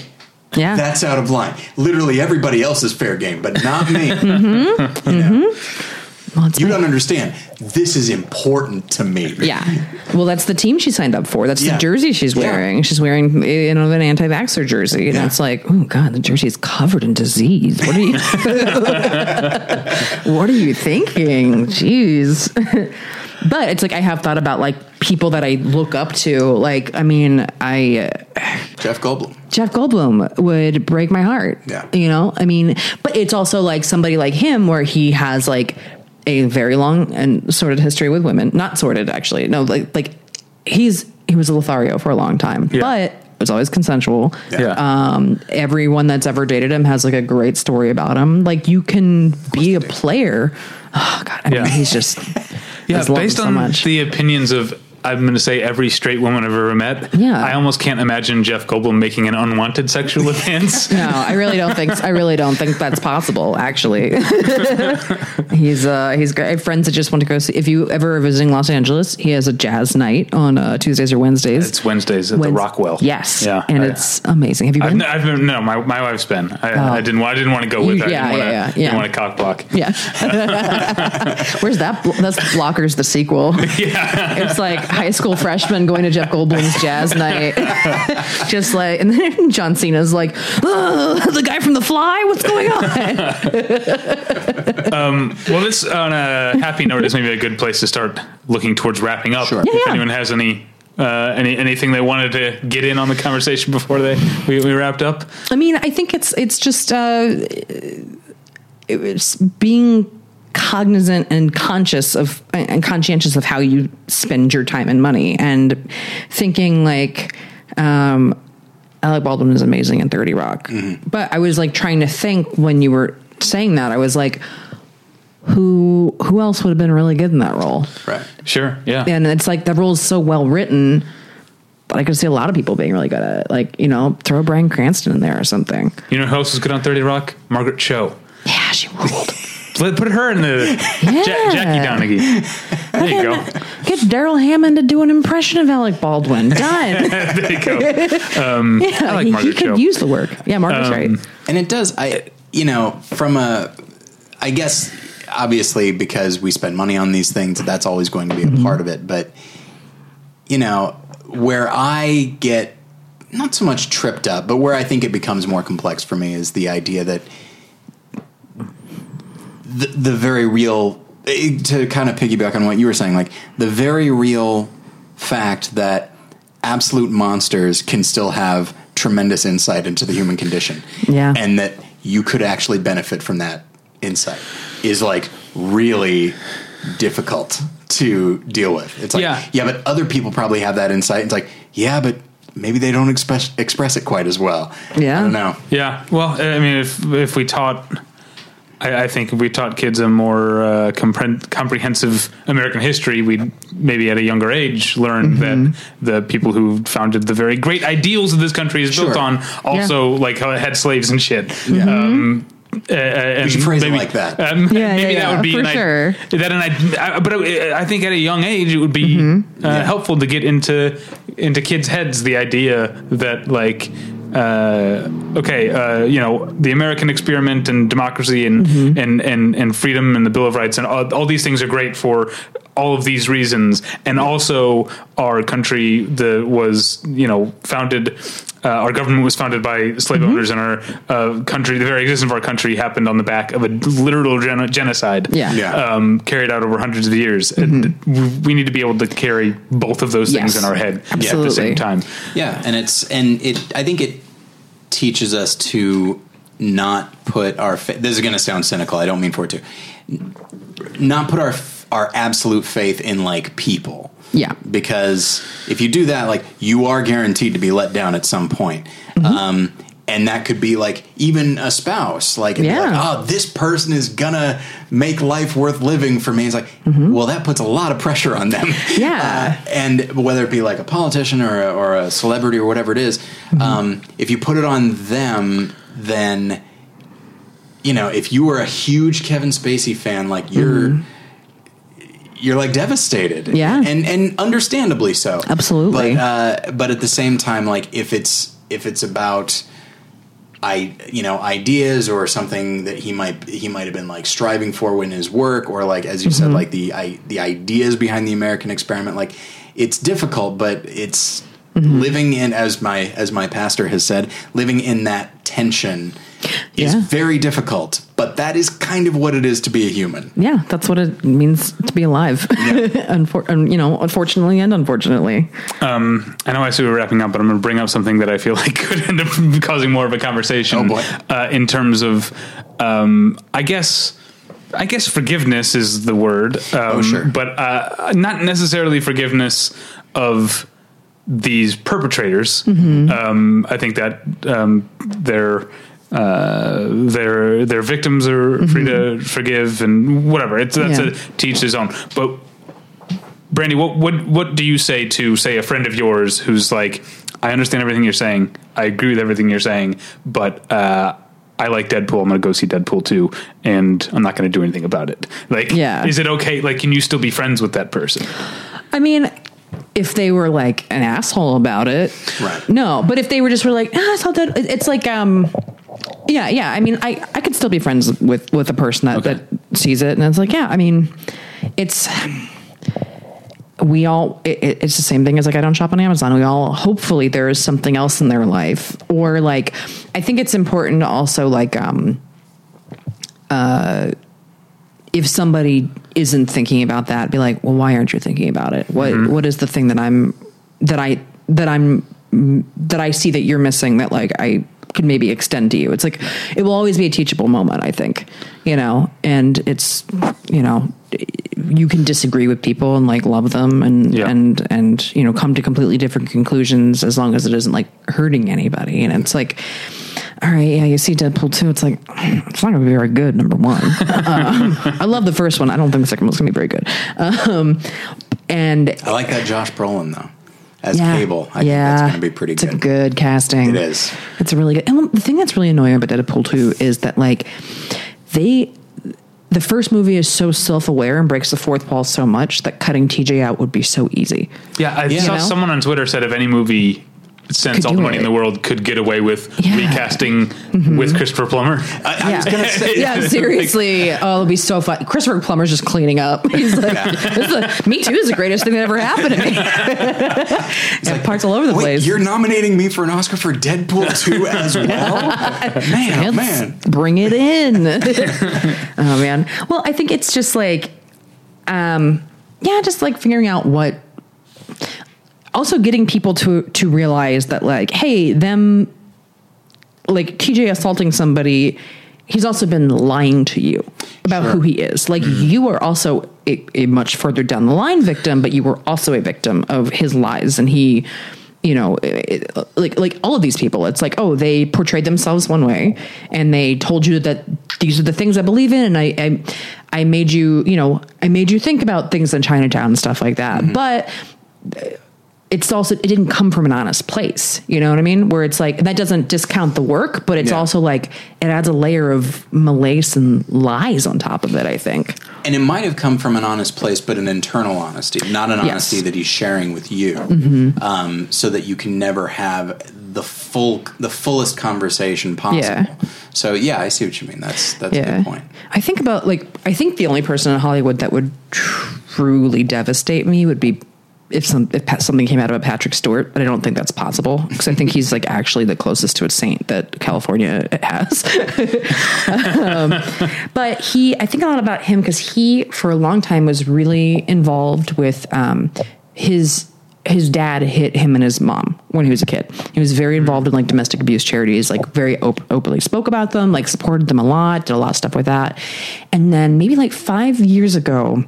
Yeah. That's out of line. Literally, everybody else is fair game, but not me. Mm-hmm. You, know? Mm-hmm. Well, You don't understand. This is important to me. Yeah. Well, that's the team she signed up for. That's Yeah. the jersey she's Yeah. wearing. She's wearing you know an anti-vaxxer jersey, and Yeah. it's like, oh god, the jersey is covered in disease. What are you? what are you thinking? Jeez. but it's like I have thought about like people that I look up to. Like, I mean, I. Uh, Jeff Goldblum. Jeff Goldblum would break my heart. Yeah. You know, I mean, but it's also like somebody like him where he has like a very long and sordid history with women. Not sordid, actually. No, like, like he's, he was a Lothario for a long time, Yeah. but it was always consensual. Yeah. Um, everyone that's ever dated him has like a great story about him. Like you can be a player. Oh God. I mean, Yeah. he's just, Yeah, based so on much. the opinions of I'm going to say every straight woman I've ever met. Yeah. I almost can't imagine Jeff Goldblum making an unwanted sexual advance. No, I really don't think. I really don't think that's possible. Actually, he's uh, he's great. I have friends that just want to go see. If you ever are visiting Los Angeles, he has a jazz night on uh, Tuesdays or Wednesdays. It's Wednesdays at Wednes- the Rockwell. Yes, Yeah, and I- it's amazing. Have you I've, been? I've been, no, my, my wife's been. I, I didn't. I didn't want to go with her. I yeah, didn't want to. yeah, yeah, Didn't want to cock block. yeah. Where's that? That's Blockers the sequel. Yeah. It's like high school freshman going to Jeff Goldblum's jazz night. Just like, and then John Cena's like, "Ugh, the guy from The Fly. What's going on? Well, this on a happy note is maybe a good place to start looking towards wrapping up. Sure. If Yeah, yeah. anyone has any. Uh, any anything they wanted to get in on the conversation before they we, we wrapped up? I mean, I think it's it's just uh, it's being cognizant and conscious of and conscientious of how you spend your time and money, and thinking like. Um, Alec Baldwin is amazing in Thirty Rock, but I was like trying to think when you were saying that. I was like, who who else would have been really good in that role? Right. Sure. Yeah. and it's like the role is so well written but I could see a lot of people being really good at it. Like, you know, throw Bryan Cranston in there or something. You know who else was good on Thirty Rock? Margaret Cho. Yeah, she ruled. Let put her in the Yeah. Ja- Jackie Donaghy. There you go. Get Darrell Hammond to do an impression of Alec Baldwin. Done. there you go. Um, yeah, I like he, he could Cho. use the work. Yeah, Margaret's Um, right. And it does. I, you know, from a, I guess, obviously, because we spend money on these things, that's always going to be a part of it. But, you know, where I get not so much tripped up, but where I think it becomes more complex for me is the idea that the, the very real, to kind of piggyback on what you were saying, like the very real fact that absolute monsters can still have tremendous insight into the human condition. Yeah. And that you could actually benefit from that insight is like really difficult to deal with. It's like, Yeah. yeah, but other people probably have that insight. It's like, yeah, but maybe they don't express express it quite as well. Yeah. I don't know. Yeah. Well, I mean, if if we taught, I, I think if we taught kids a more uh, compre- comprehensive American history, we'd maybe at a younger age learn Mm-hmm. that the people who founded the very great ideals of this country is built on also like how it had slaves and shit. Um, uh, and should phrase it maybe, like that. Um, Yeah, maybe yeah, that yeah, would be for an i- sure. that an I, I- but I, I think at a young age it would be Mm-hmm. uh, helpful to get into into kids' heads the idea that like uh, okay, uh, you know, the American experiment and democracy and, Mm-hmm. and, and, and freedom and the Bill of Rights and all, all these things are great for all of these reasons, and also our country the was you know founded. Uh, our government was founded by slave Mm-hmm. owners, and our uh, country, the very existence of our country, happened on the back of a literal gen- genocide. Yeah. Mm-hmm. Yeah. Um, carried out over hundreds of years. And we need to be able to carry both of those things Yes. in our head at the same time. Yeah, and it's and it. I think it teaches us to not put our. Fa- this is going to sound cynical. I don't mean for it to. Not put our our absolute faith in like people. Yeah. because if you do that, like you are guaranteed to be let down at some point. Mm-hmm. Um, and that could be like even a spouse, like, it'd like, Yeah. oh, this person is gonna make life worth living for me. It's like, well, that puts a lot of pressure on them. Mm-hmm. Yeah. Uh, and whether it be like a politician or a, or a celebrity or whatever it is, um, if you put it on them, then you know if you were a huge Kevin Spacey fan, like you're you're like devastated, Yeah. and and understandably so, Absolutely. But uh, but at the same time, like if it's if it's about I you know ideas or something that he might he might have been like striving for in his work or like as you Mm-hmm. said like the I, the ideas behind the American experiment like it's difficult but it's Mm-hmm. living in as my as my pastor has said living in that tension is Yeah. very difficult but that is kind of what it is to be a human Yeah, that's what it means to be alive. Unfor- and, you know, unfortunately and unfortunately. I know I see we're wrapping up, but I'm going to bring up something that I feel like could end up causing more of a conversation. Oh, boy. Uh, in terms of, um, I guess, I guess forgiveness is the word. Um, Oh, sure. but uh, not necessarily forgiveness of these perpetrators. Um, I think that um, they're. Uh, their their victims are free to forgive and whatever. It's that's Yeah. a teach his own. But Brandie, what what what do you say to say a friend of yours who's like, I understand everything you're saying, I agree with everything you're saying, but uh, I like Deadpool. I'm going to go see Deadpool too, and I'm not going to do anything about it. Like, Yeah. is it okay? Like, can you still be friends with that person? I mean, if they were like an asshole about it, Right. No, but if they were just were like, ah, I saw that. It's like, um, yeah, yeah. I mean, I I could still be friends with with a person that Okay. that sees it, and it's like, yeah. I mean, it's we all. It, it- it's the same thing as like I don't shop on Amazon. We all hopefully there is something else in their life, or like I think it's important to also like um uh if somebody isn't thinking about that, be like, well, why aren't you thinking about it? What what is the thing that I'm that I that I'm that I see that you're missing that like I could maybe extend to you? It's like it will always be a teachable moment, I think, you know, and it's you know you can disagree with people and like love them and Yeah. and and you know come to completely different conclusions as long as it isn't like hurting anybody. And it's like all right yeah you see deadpool 2 it's like it's not gonna be very good number one. Um, i love the first one. I don't think the second one's gonna be very good. Um, and I like that Josh Brolin though as yeah, Cable I yeah, think that's going to be pretty it's good It's a good casting It is. it's a really good and the thing that's really annoying about deadpool 2 is that like they the first movie is so self-aware and breaks the fourth wall so much that cutting TJ out would be so easy. Yeah, I Yeah. saw You know? someone on Twitter said if any movie since Could all the do money in the world could get away with Yeah. Mm-hmm. recasting with Christopher Plummer. I, I was Yeah. going to say yeah, seriously. oh, it'll be so fun. Christopher Plummer's just cleaning up. He's like, this is a, Me Too is the greatest thing that ever happened to me. yeah, parts all over the Wait, place. you're nominating me for an Oscar for Deadpool 2 as well? man, oh, Let's man. bring it in. oh man. Well, I think it's just like, um, yeah, just like figuring out what. Also, getting people to to realize that, like, hey, them, like TJ assaulting somebody, he's also been lying to you about who he is. Like, mm-hmm. you are also a, a much further down the line victim, but you were also a victim of his lies, and he you know, it, like like all of these people, it's like, oh, they portrayed themselves one way, and they told you that these are the things I believe in, and I I, I made you, you know, I made you think about things in Chinatown and stuff like that. Mm-hmm. But it's also it didn't come from an honest place. You know what I mean? Where it's like that doesn't discount the work, but it's Yeah. also like it adds a layer of malaise and lies on top of it. I think. And it might have come from an honest place, but an internal honesty, not an Yes. honesty that he's sharing with you, um, so that you can never have the full, the fullest conversation possible. Yeah. So yeah, I see what you mean. That's that's a good point. I think about like I think the only person in Hollywood that would tr- truly devastate me would be if some if something came out about Patrick Stewart, but I don't think that's possible because I think he's like actually the closest to a saint that California has. um, but he, I think a lot about him because he, for a long time, was really involved with um, his his dad hit him and his mom when he was a kid. He was very involved in like domestic abuse charities, like very op- openly spoke about them, like supported them a lot, did a lot of stuff with that. And then maybe like five years ago,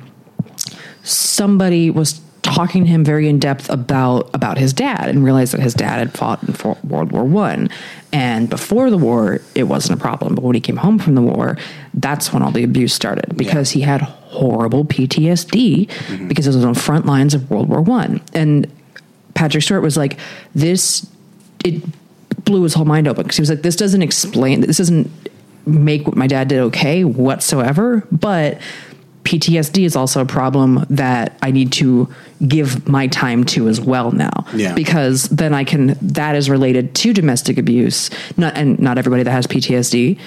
somebody was talking to him very in depth about about his dad and realized that his dad had fought in for World War One, and before the war it wasn't a problem, but when he came home from the war, that's when all the abuse started because he had horrible PTSD mm-hmm. because he was on front lines of World War One, and Patrick Stewart was like, "This it blew his whole mind open because he was like, this doesn't explain, this doesn't make what my dad did okay whatsoever, but." PTSD is also a problem that I need to give my time to as well now. Yeah. Because then I can that is related to domestic abuse. Not and not everybody that has PTSD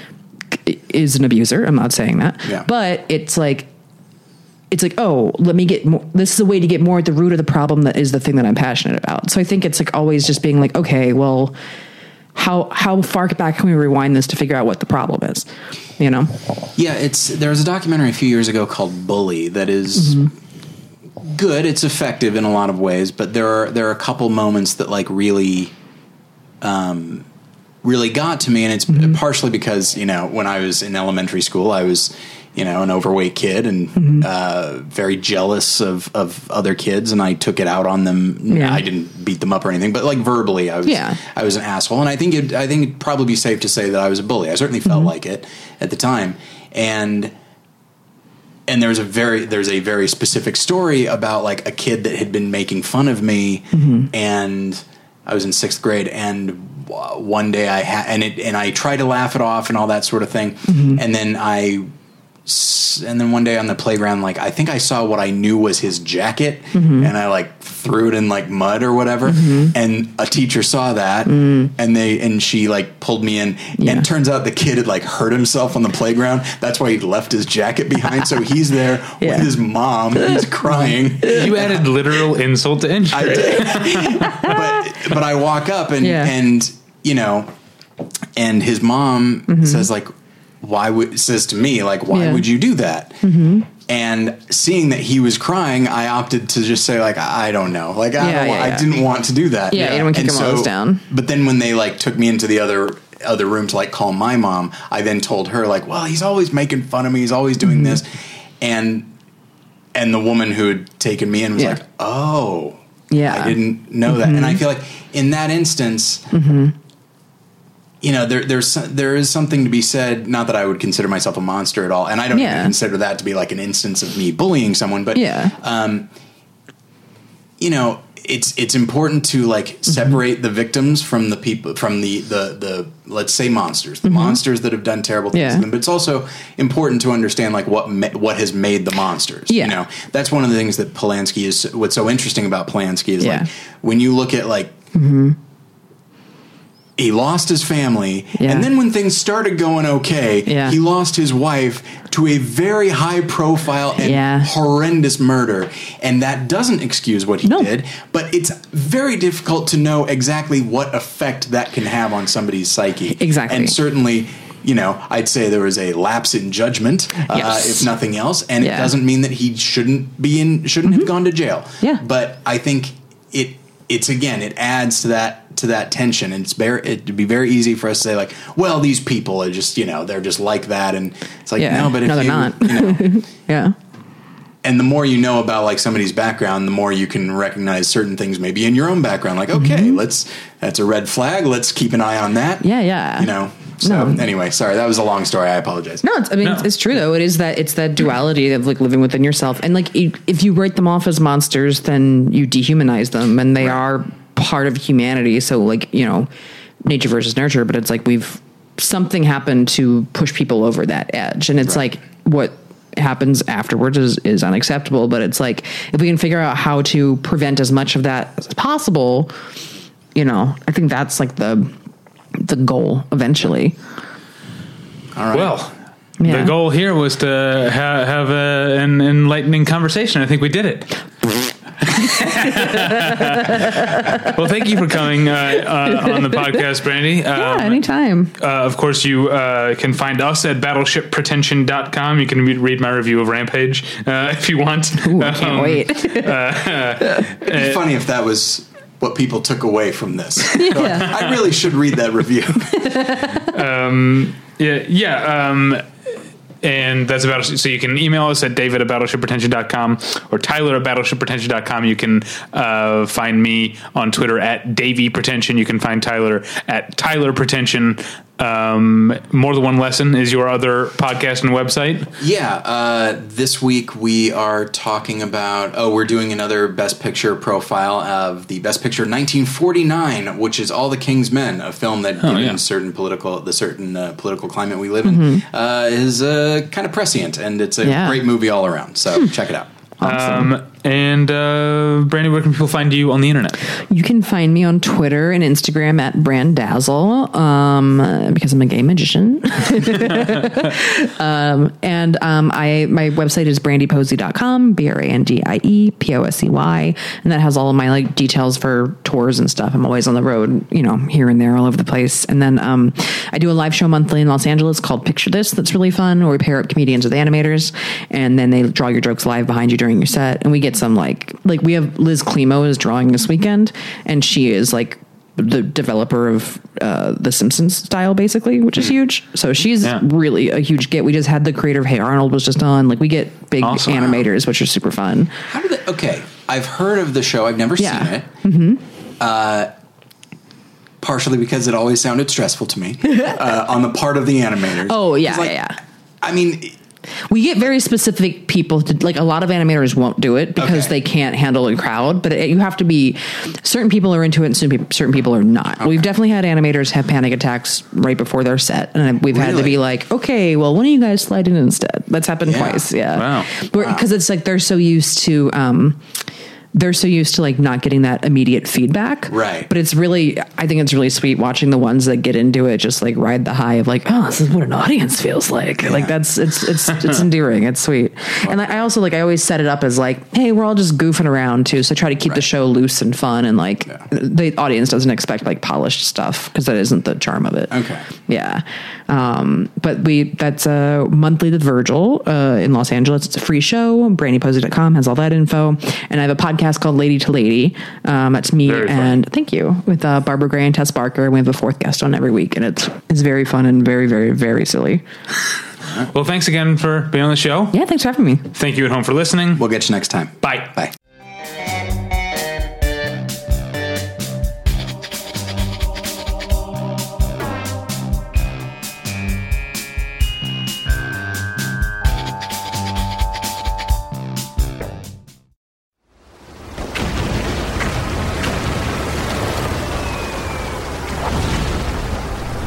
is an abuser. I'm not saying that. Yeah. But it's like it's like, oh, let me get more. This is a way to get more at the root of the problem that is the thing that I'm passionate about. So I think it's like always just being like, okay, well, how how far back can we rewind this to figure out what the problem is? You know? Yeah, it's there was a documentary a few years ago called Bully that is good. It's effective in a lot of ways, but there are there are a couple moments that like really, um, really got to me, and it's partially because you know when I was in elementary school, I was you know an overweight kid and mm-hmm. uh, very jealous of of other kids, and I took it out on them. Yeah. I didn't beat them up or anything, but like verbally, I was Yeah. I was an asshole, and I think it, I think it'd probably be safe to say that I was a bully. I certainly felt mm-hmm. like it at the time, and and there's a very there's a very specific story about like a kid that had been making fun of me, mm-hmm. and I was in sixth grade, and one day I had and it and I tried to laugh it off and all that sort of thing, and then I and then one day on the playground, like I think I saw what I knew was his jacket, mm-hmm. and I like threw it in like mud or whatever. Mm-hmm. And a teacher saw that, mm. and they and she like pulled me in. Yeah. And turns out the kid had like hurt himself on the playground. That's why he left his jacket behind. so he's there Yeah. with his mom. He's crying. You added literal insult to injury. I did. but but I walk up and Yeah. and you know, and his mom Mm-hmm. says like, why would says to me like, why Yeah. would you do that? Mm-hmm. And seeing that he was crying, I opted to just say like, I don't know, like I, Yeah, yeah, I didn't want to do that. Yeah, you don't wanna kick And him while down. But then when they like took me into the other other room to like call my mom, I then told her like, well, he's always making fun of me. He's always doing Mm-hmm. this, and and the woman who had taken me in was like, oh, Yeah. Mm-hmm. I didn't know that. And I feel like in that instance, you know, there, there's there is something to be said. Not that I would consider myself a monster at all, and I don't Yeah. even consider that to be like an instance of me bullying someone. But Yeah. you know, it's it's important to like Mm-hmm. separate the victims from the people from the the the let's say monsters, the monsters that have done terrible things Mm-hmm. Yeah. to them. But it's also important to understand like what ma- what has made the monsters. Yeah. You know, that's one of the things that Polanski is. What's so interesting about Polanski is Yeah. like when you look at like. He lost his family, Yeah. and then when things started going okay, Yeah. he lost his wife to a very high profile and Yeah. horrendous murder. And that doesn't excuse what he No. did, but it's very difficult to know exactly what effect that can have on somebody's psyche. Exactly. And certainly, you know, I'd say there was a lapse in judgment, uh, Yes. if nothing else. And it. Mm-hmm. doesn't mean that he shouldn't be in, shouldn't have gone to jail. Yeah. But I think it, it's again, it adds to that to that tension, and it's very it'd be very easy for us to say like, well, these people are just you know they're just like that, and it's like Yeah. no, but if No, they're you, not. you know, Yeah. and the more you know about like somebody's background, the more you can recognize certain things maybe in your own background. Like, okay, let's that's a red flag. Let's keep an eye on that. Mm-hmm. Yeah, yeah. You know. So No. anyway, sorry, that was a long story. I apologize. No, it's, I mean, No. it's, it's true though. It is that it's that duality of like living within yourself, and like i- if you write them off as monsters, then you dehumanize them, and they are part of humanity. So like you know, nature versus nurture. But it's like we've something happened to push people over that edge, and it's Right. like what happens afterwards is, is unacceptable. But it's like if we can figure out how to prevent as much of that as possible, you know, I think that's like the the goal eventually. All right. Well, Yeah. The goal here was to ha- have a, an enlightening conversation. I think we did it. well, thank you for coming uh, uh, on the podcast, Brandie. Yeah, Um, anytime. uh, of course, you uh, can find us at battleshippretension.com. You can re- read my review of Rampage uh, if you want. Ooh, I can't Um, wait. It'd be funny if that was what people took away from this. Yeah. I really should read that review. um, Yeah, yeah. Um, and that's about so you can email us at david at battleshippretension.com or tyler at battleshippretension.com you can uh, find me on twitter at davy pretension you can find tyler at tyler pretension um, more than one lesson is your other podcast and website Yeah, uh, this week we are talking about. Oh, we're doing another Best Picture profile of the Best Picture 1949, which is All the King's Men, a film that, given yeah. certain political the certain uh, political climate we live in, uh, is uh, kind of prescient, and it's a Yeah. great movie all around. So check it out. um, and uh, brandie where can people find you on the internet You can find me on Twitter and Instagram at Brandazzle um, because I'm a gay magician. um, and um, I my website is brandieposey.com, B R A N D I E P O S E Y. And that has all of my like details for tours and stuff. I'm always on the road, you know, here and there all over the place. And then um, I do a live show monthly in Los Angeles called Picture This that's really fun, where we pair up comedians with animators and then they draw your jokes live behind you during your set. And we get some like like we have Liz Climo is drawing this weekend and she is like the developer of uh, the Simpsons style, basically, which is huge. So she's Yeah. really a huge get. We just had the creator of Hey Arnold was just on. Like we get big Awesome. animators, which are super fun. How did it? Okay, I've heard of the show. I've never Yeah. seen it. Mm-hmm. Uh, partially because it always sounded stressful to me uh, on the part of the animators. Oh yeah, It's like, yeah. I mean, We get very specific people to like a lot of animators won't do it because Okay. they can't handle a crowd. But it, you have to be certain people are into it and certain people, are not. We've definitely had animators have panic attacks right before their set, and we've had to be like, okay, well, when don't you guys slide in instead? That's happened Yeah. twice. Yeah, Wow. because it's like they're so used to. um they're so used to like not getting that immediate feedback. Right. But it's really, I think it's really sweet watching the ones that get into it, just like ride the high of like, oh, this is what an audience feels like. Like that's, it's, it's, it's endearing. It's sweet. And I I also like, I always set it up as like, hey, we're all just goofing around too. So I try to keep the show loose and fun and like the audience doesn't expect like polished stuff because that isn't the charm of it. Okay. Yeah. Um, but we, that's uh, monthly with Virgil uh, in Los Angeles. It's a free show. BrandiePosey.com has all that info. And I have a podcast called Lady to Lady. Um, that's me Very fun. and thank you with uh, Barbara Gray and Tess Barker. And we have a fourth guest on every week. And it's, it's very fun and very, very, very silly. well thanks again for being on the show Yeah. Thanks for having me. thank you at home for listening we'll get you next time. bye Bye.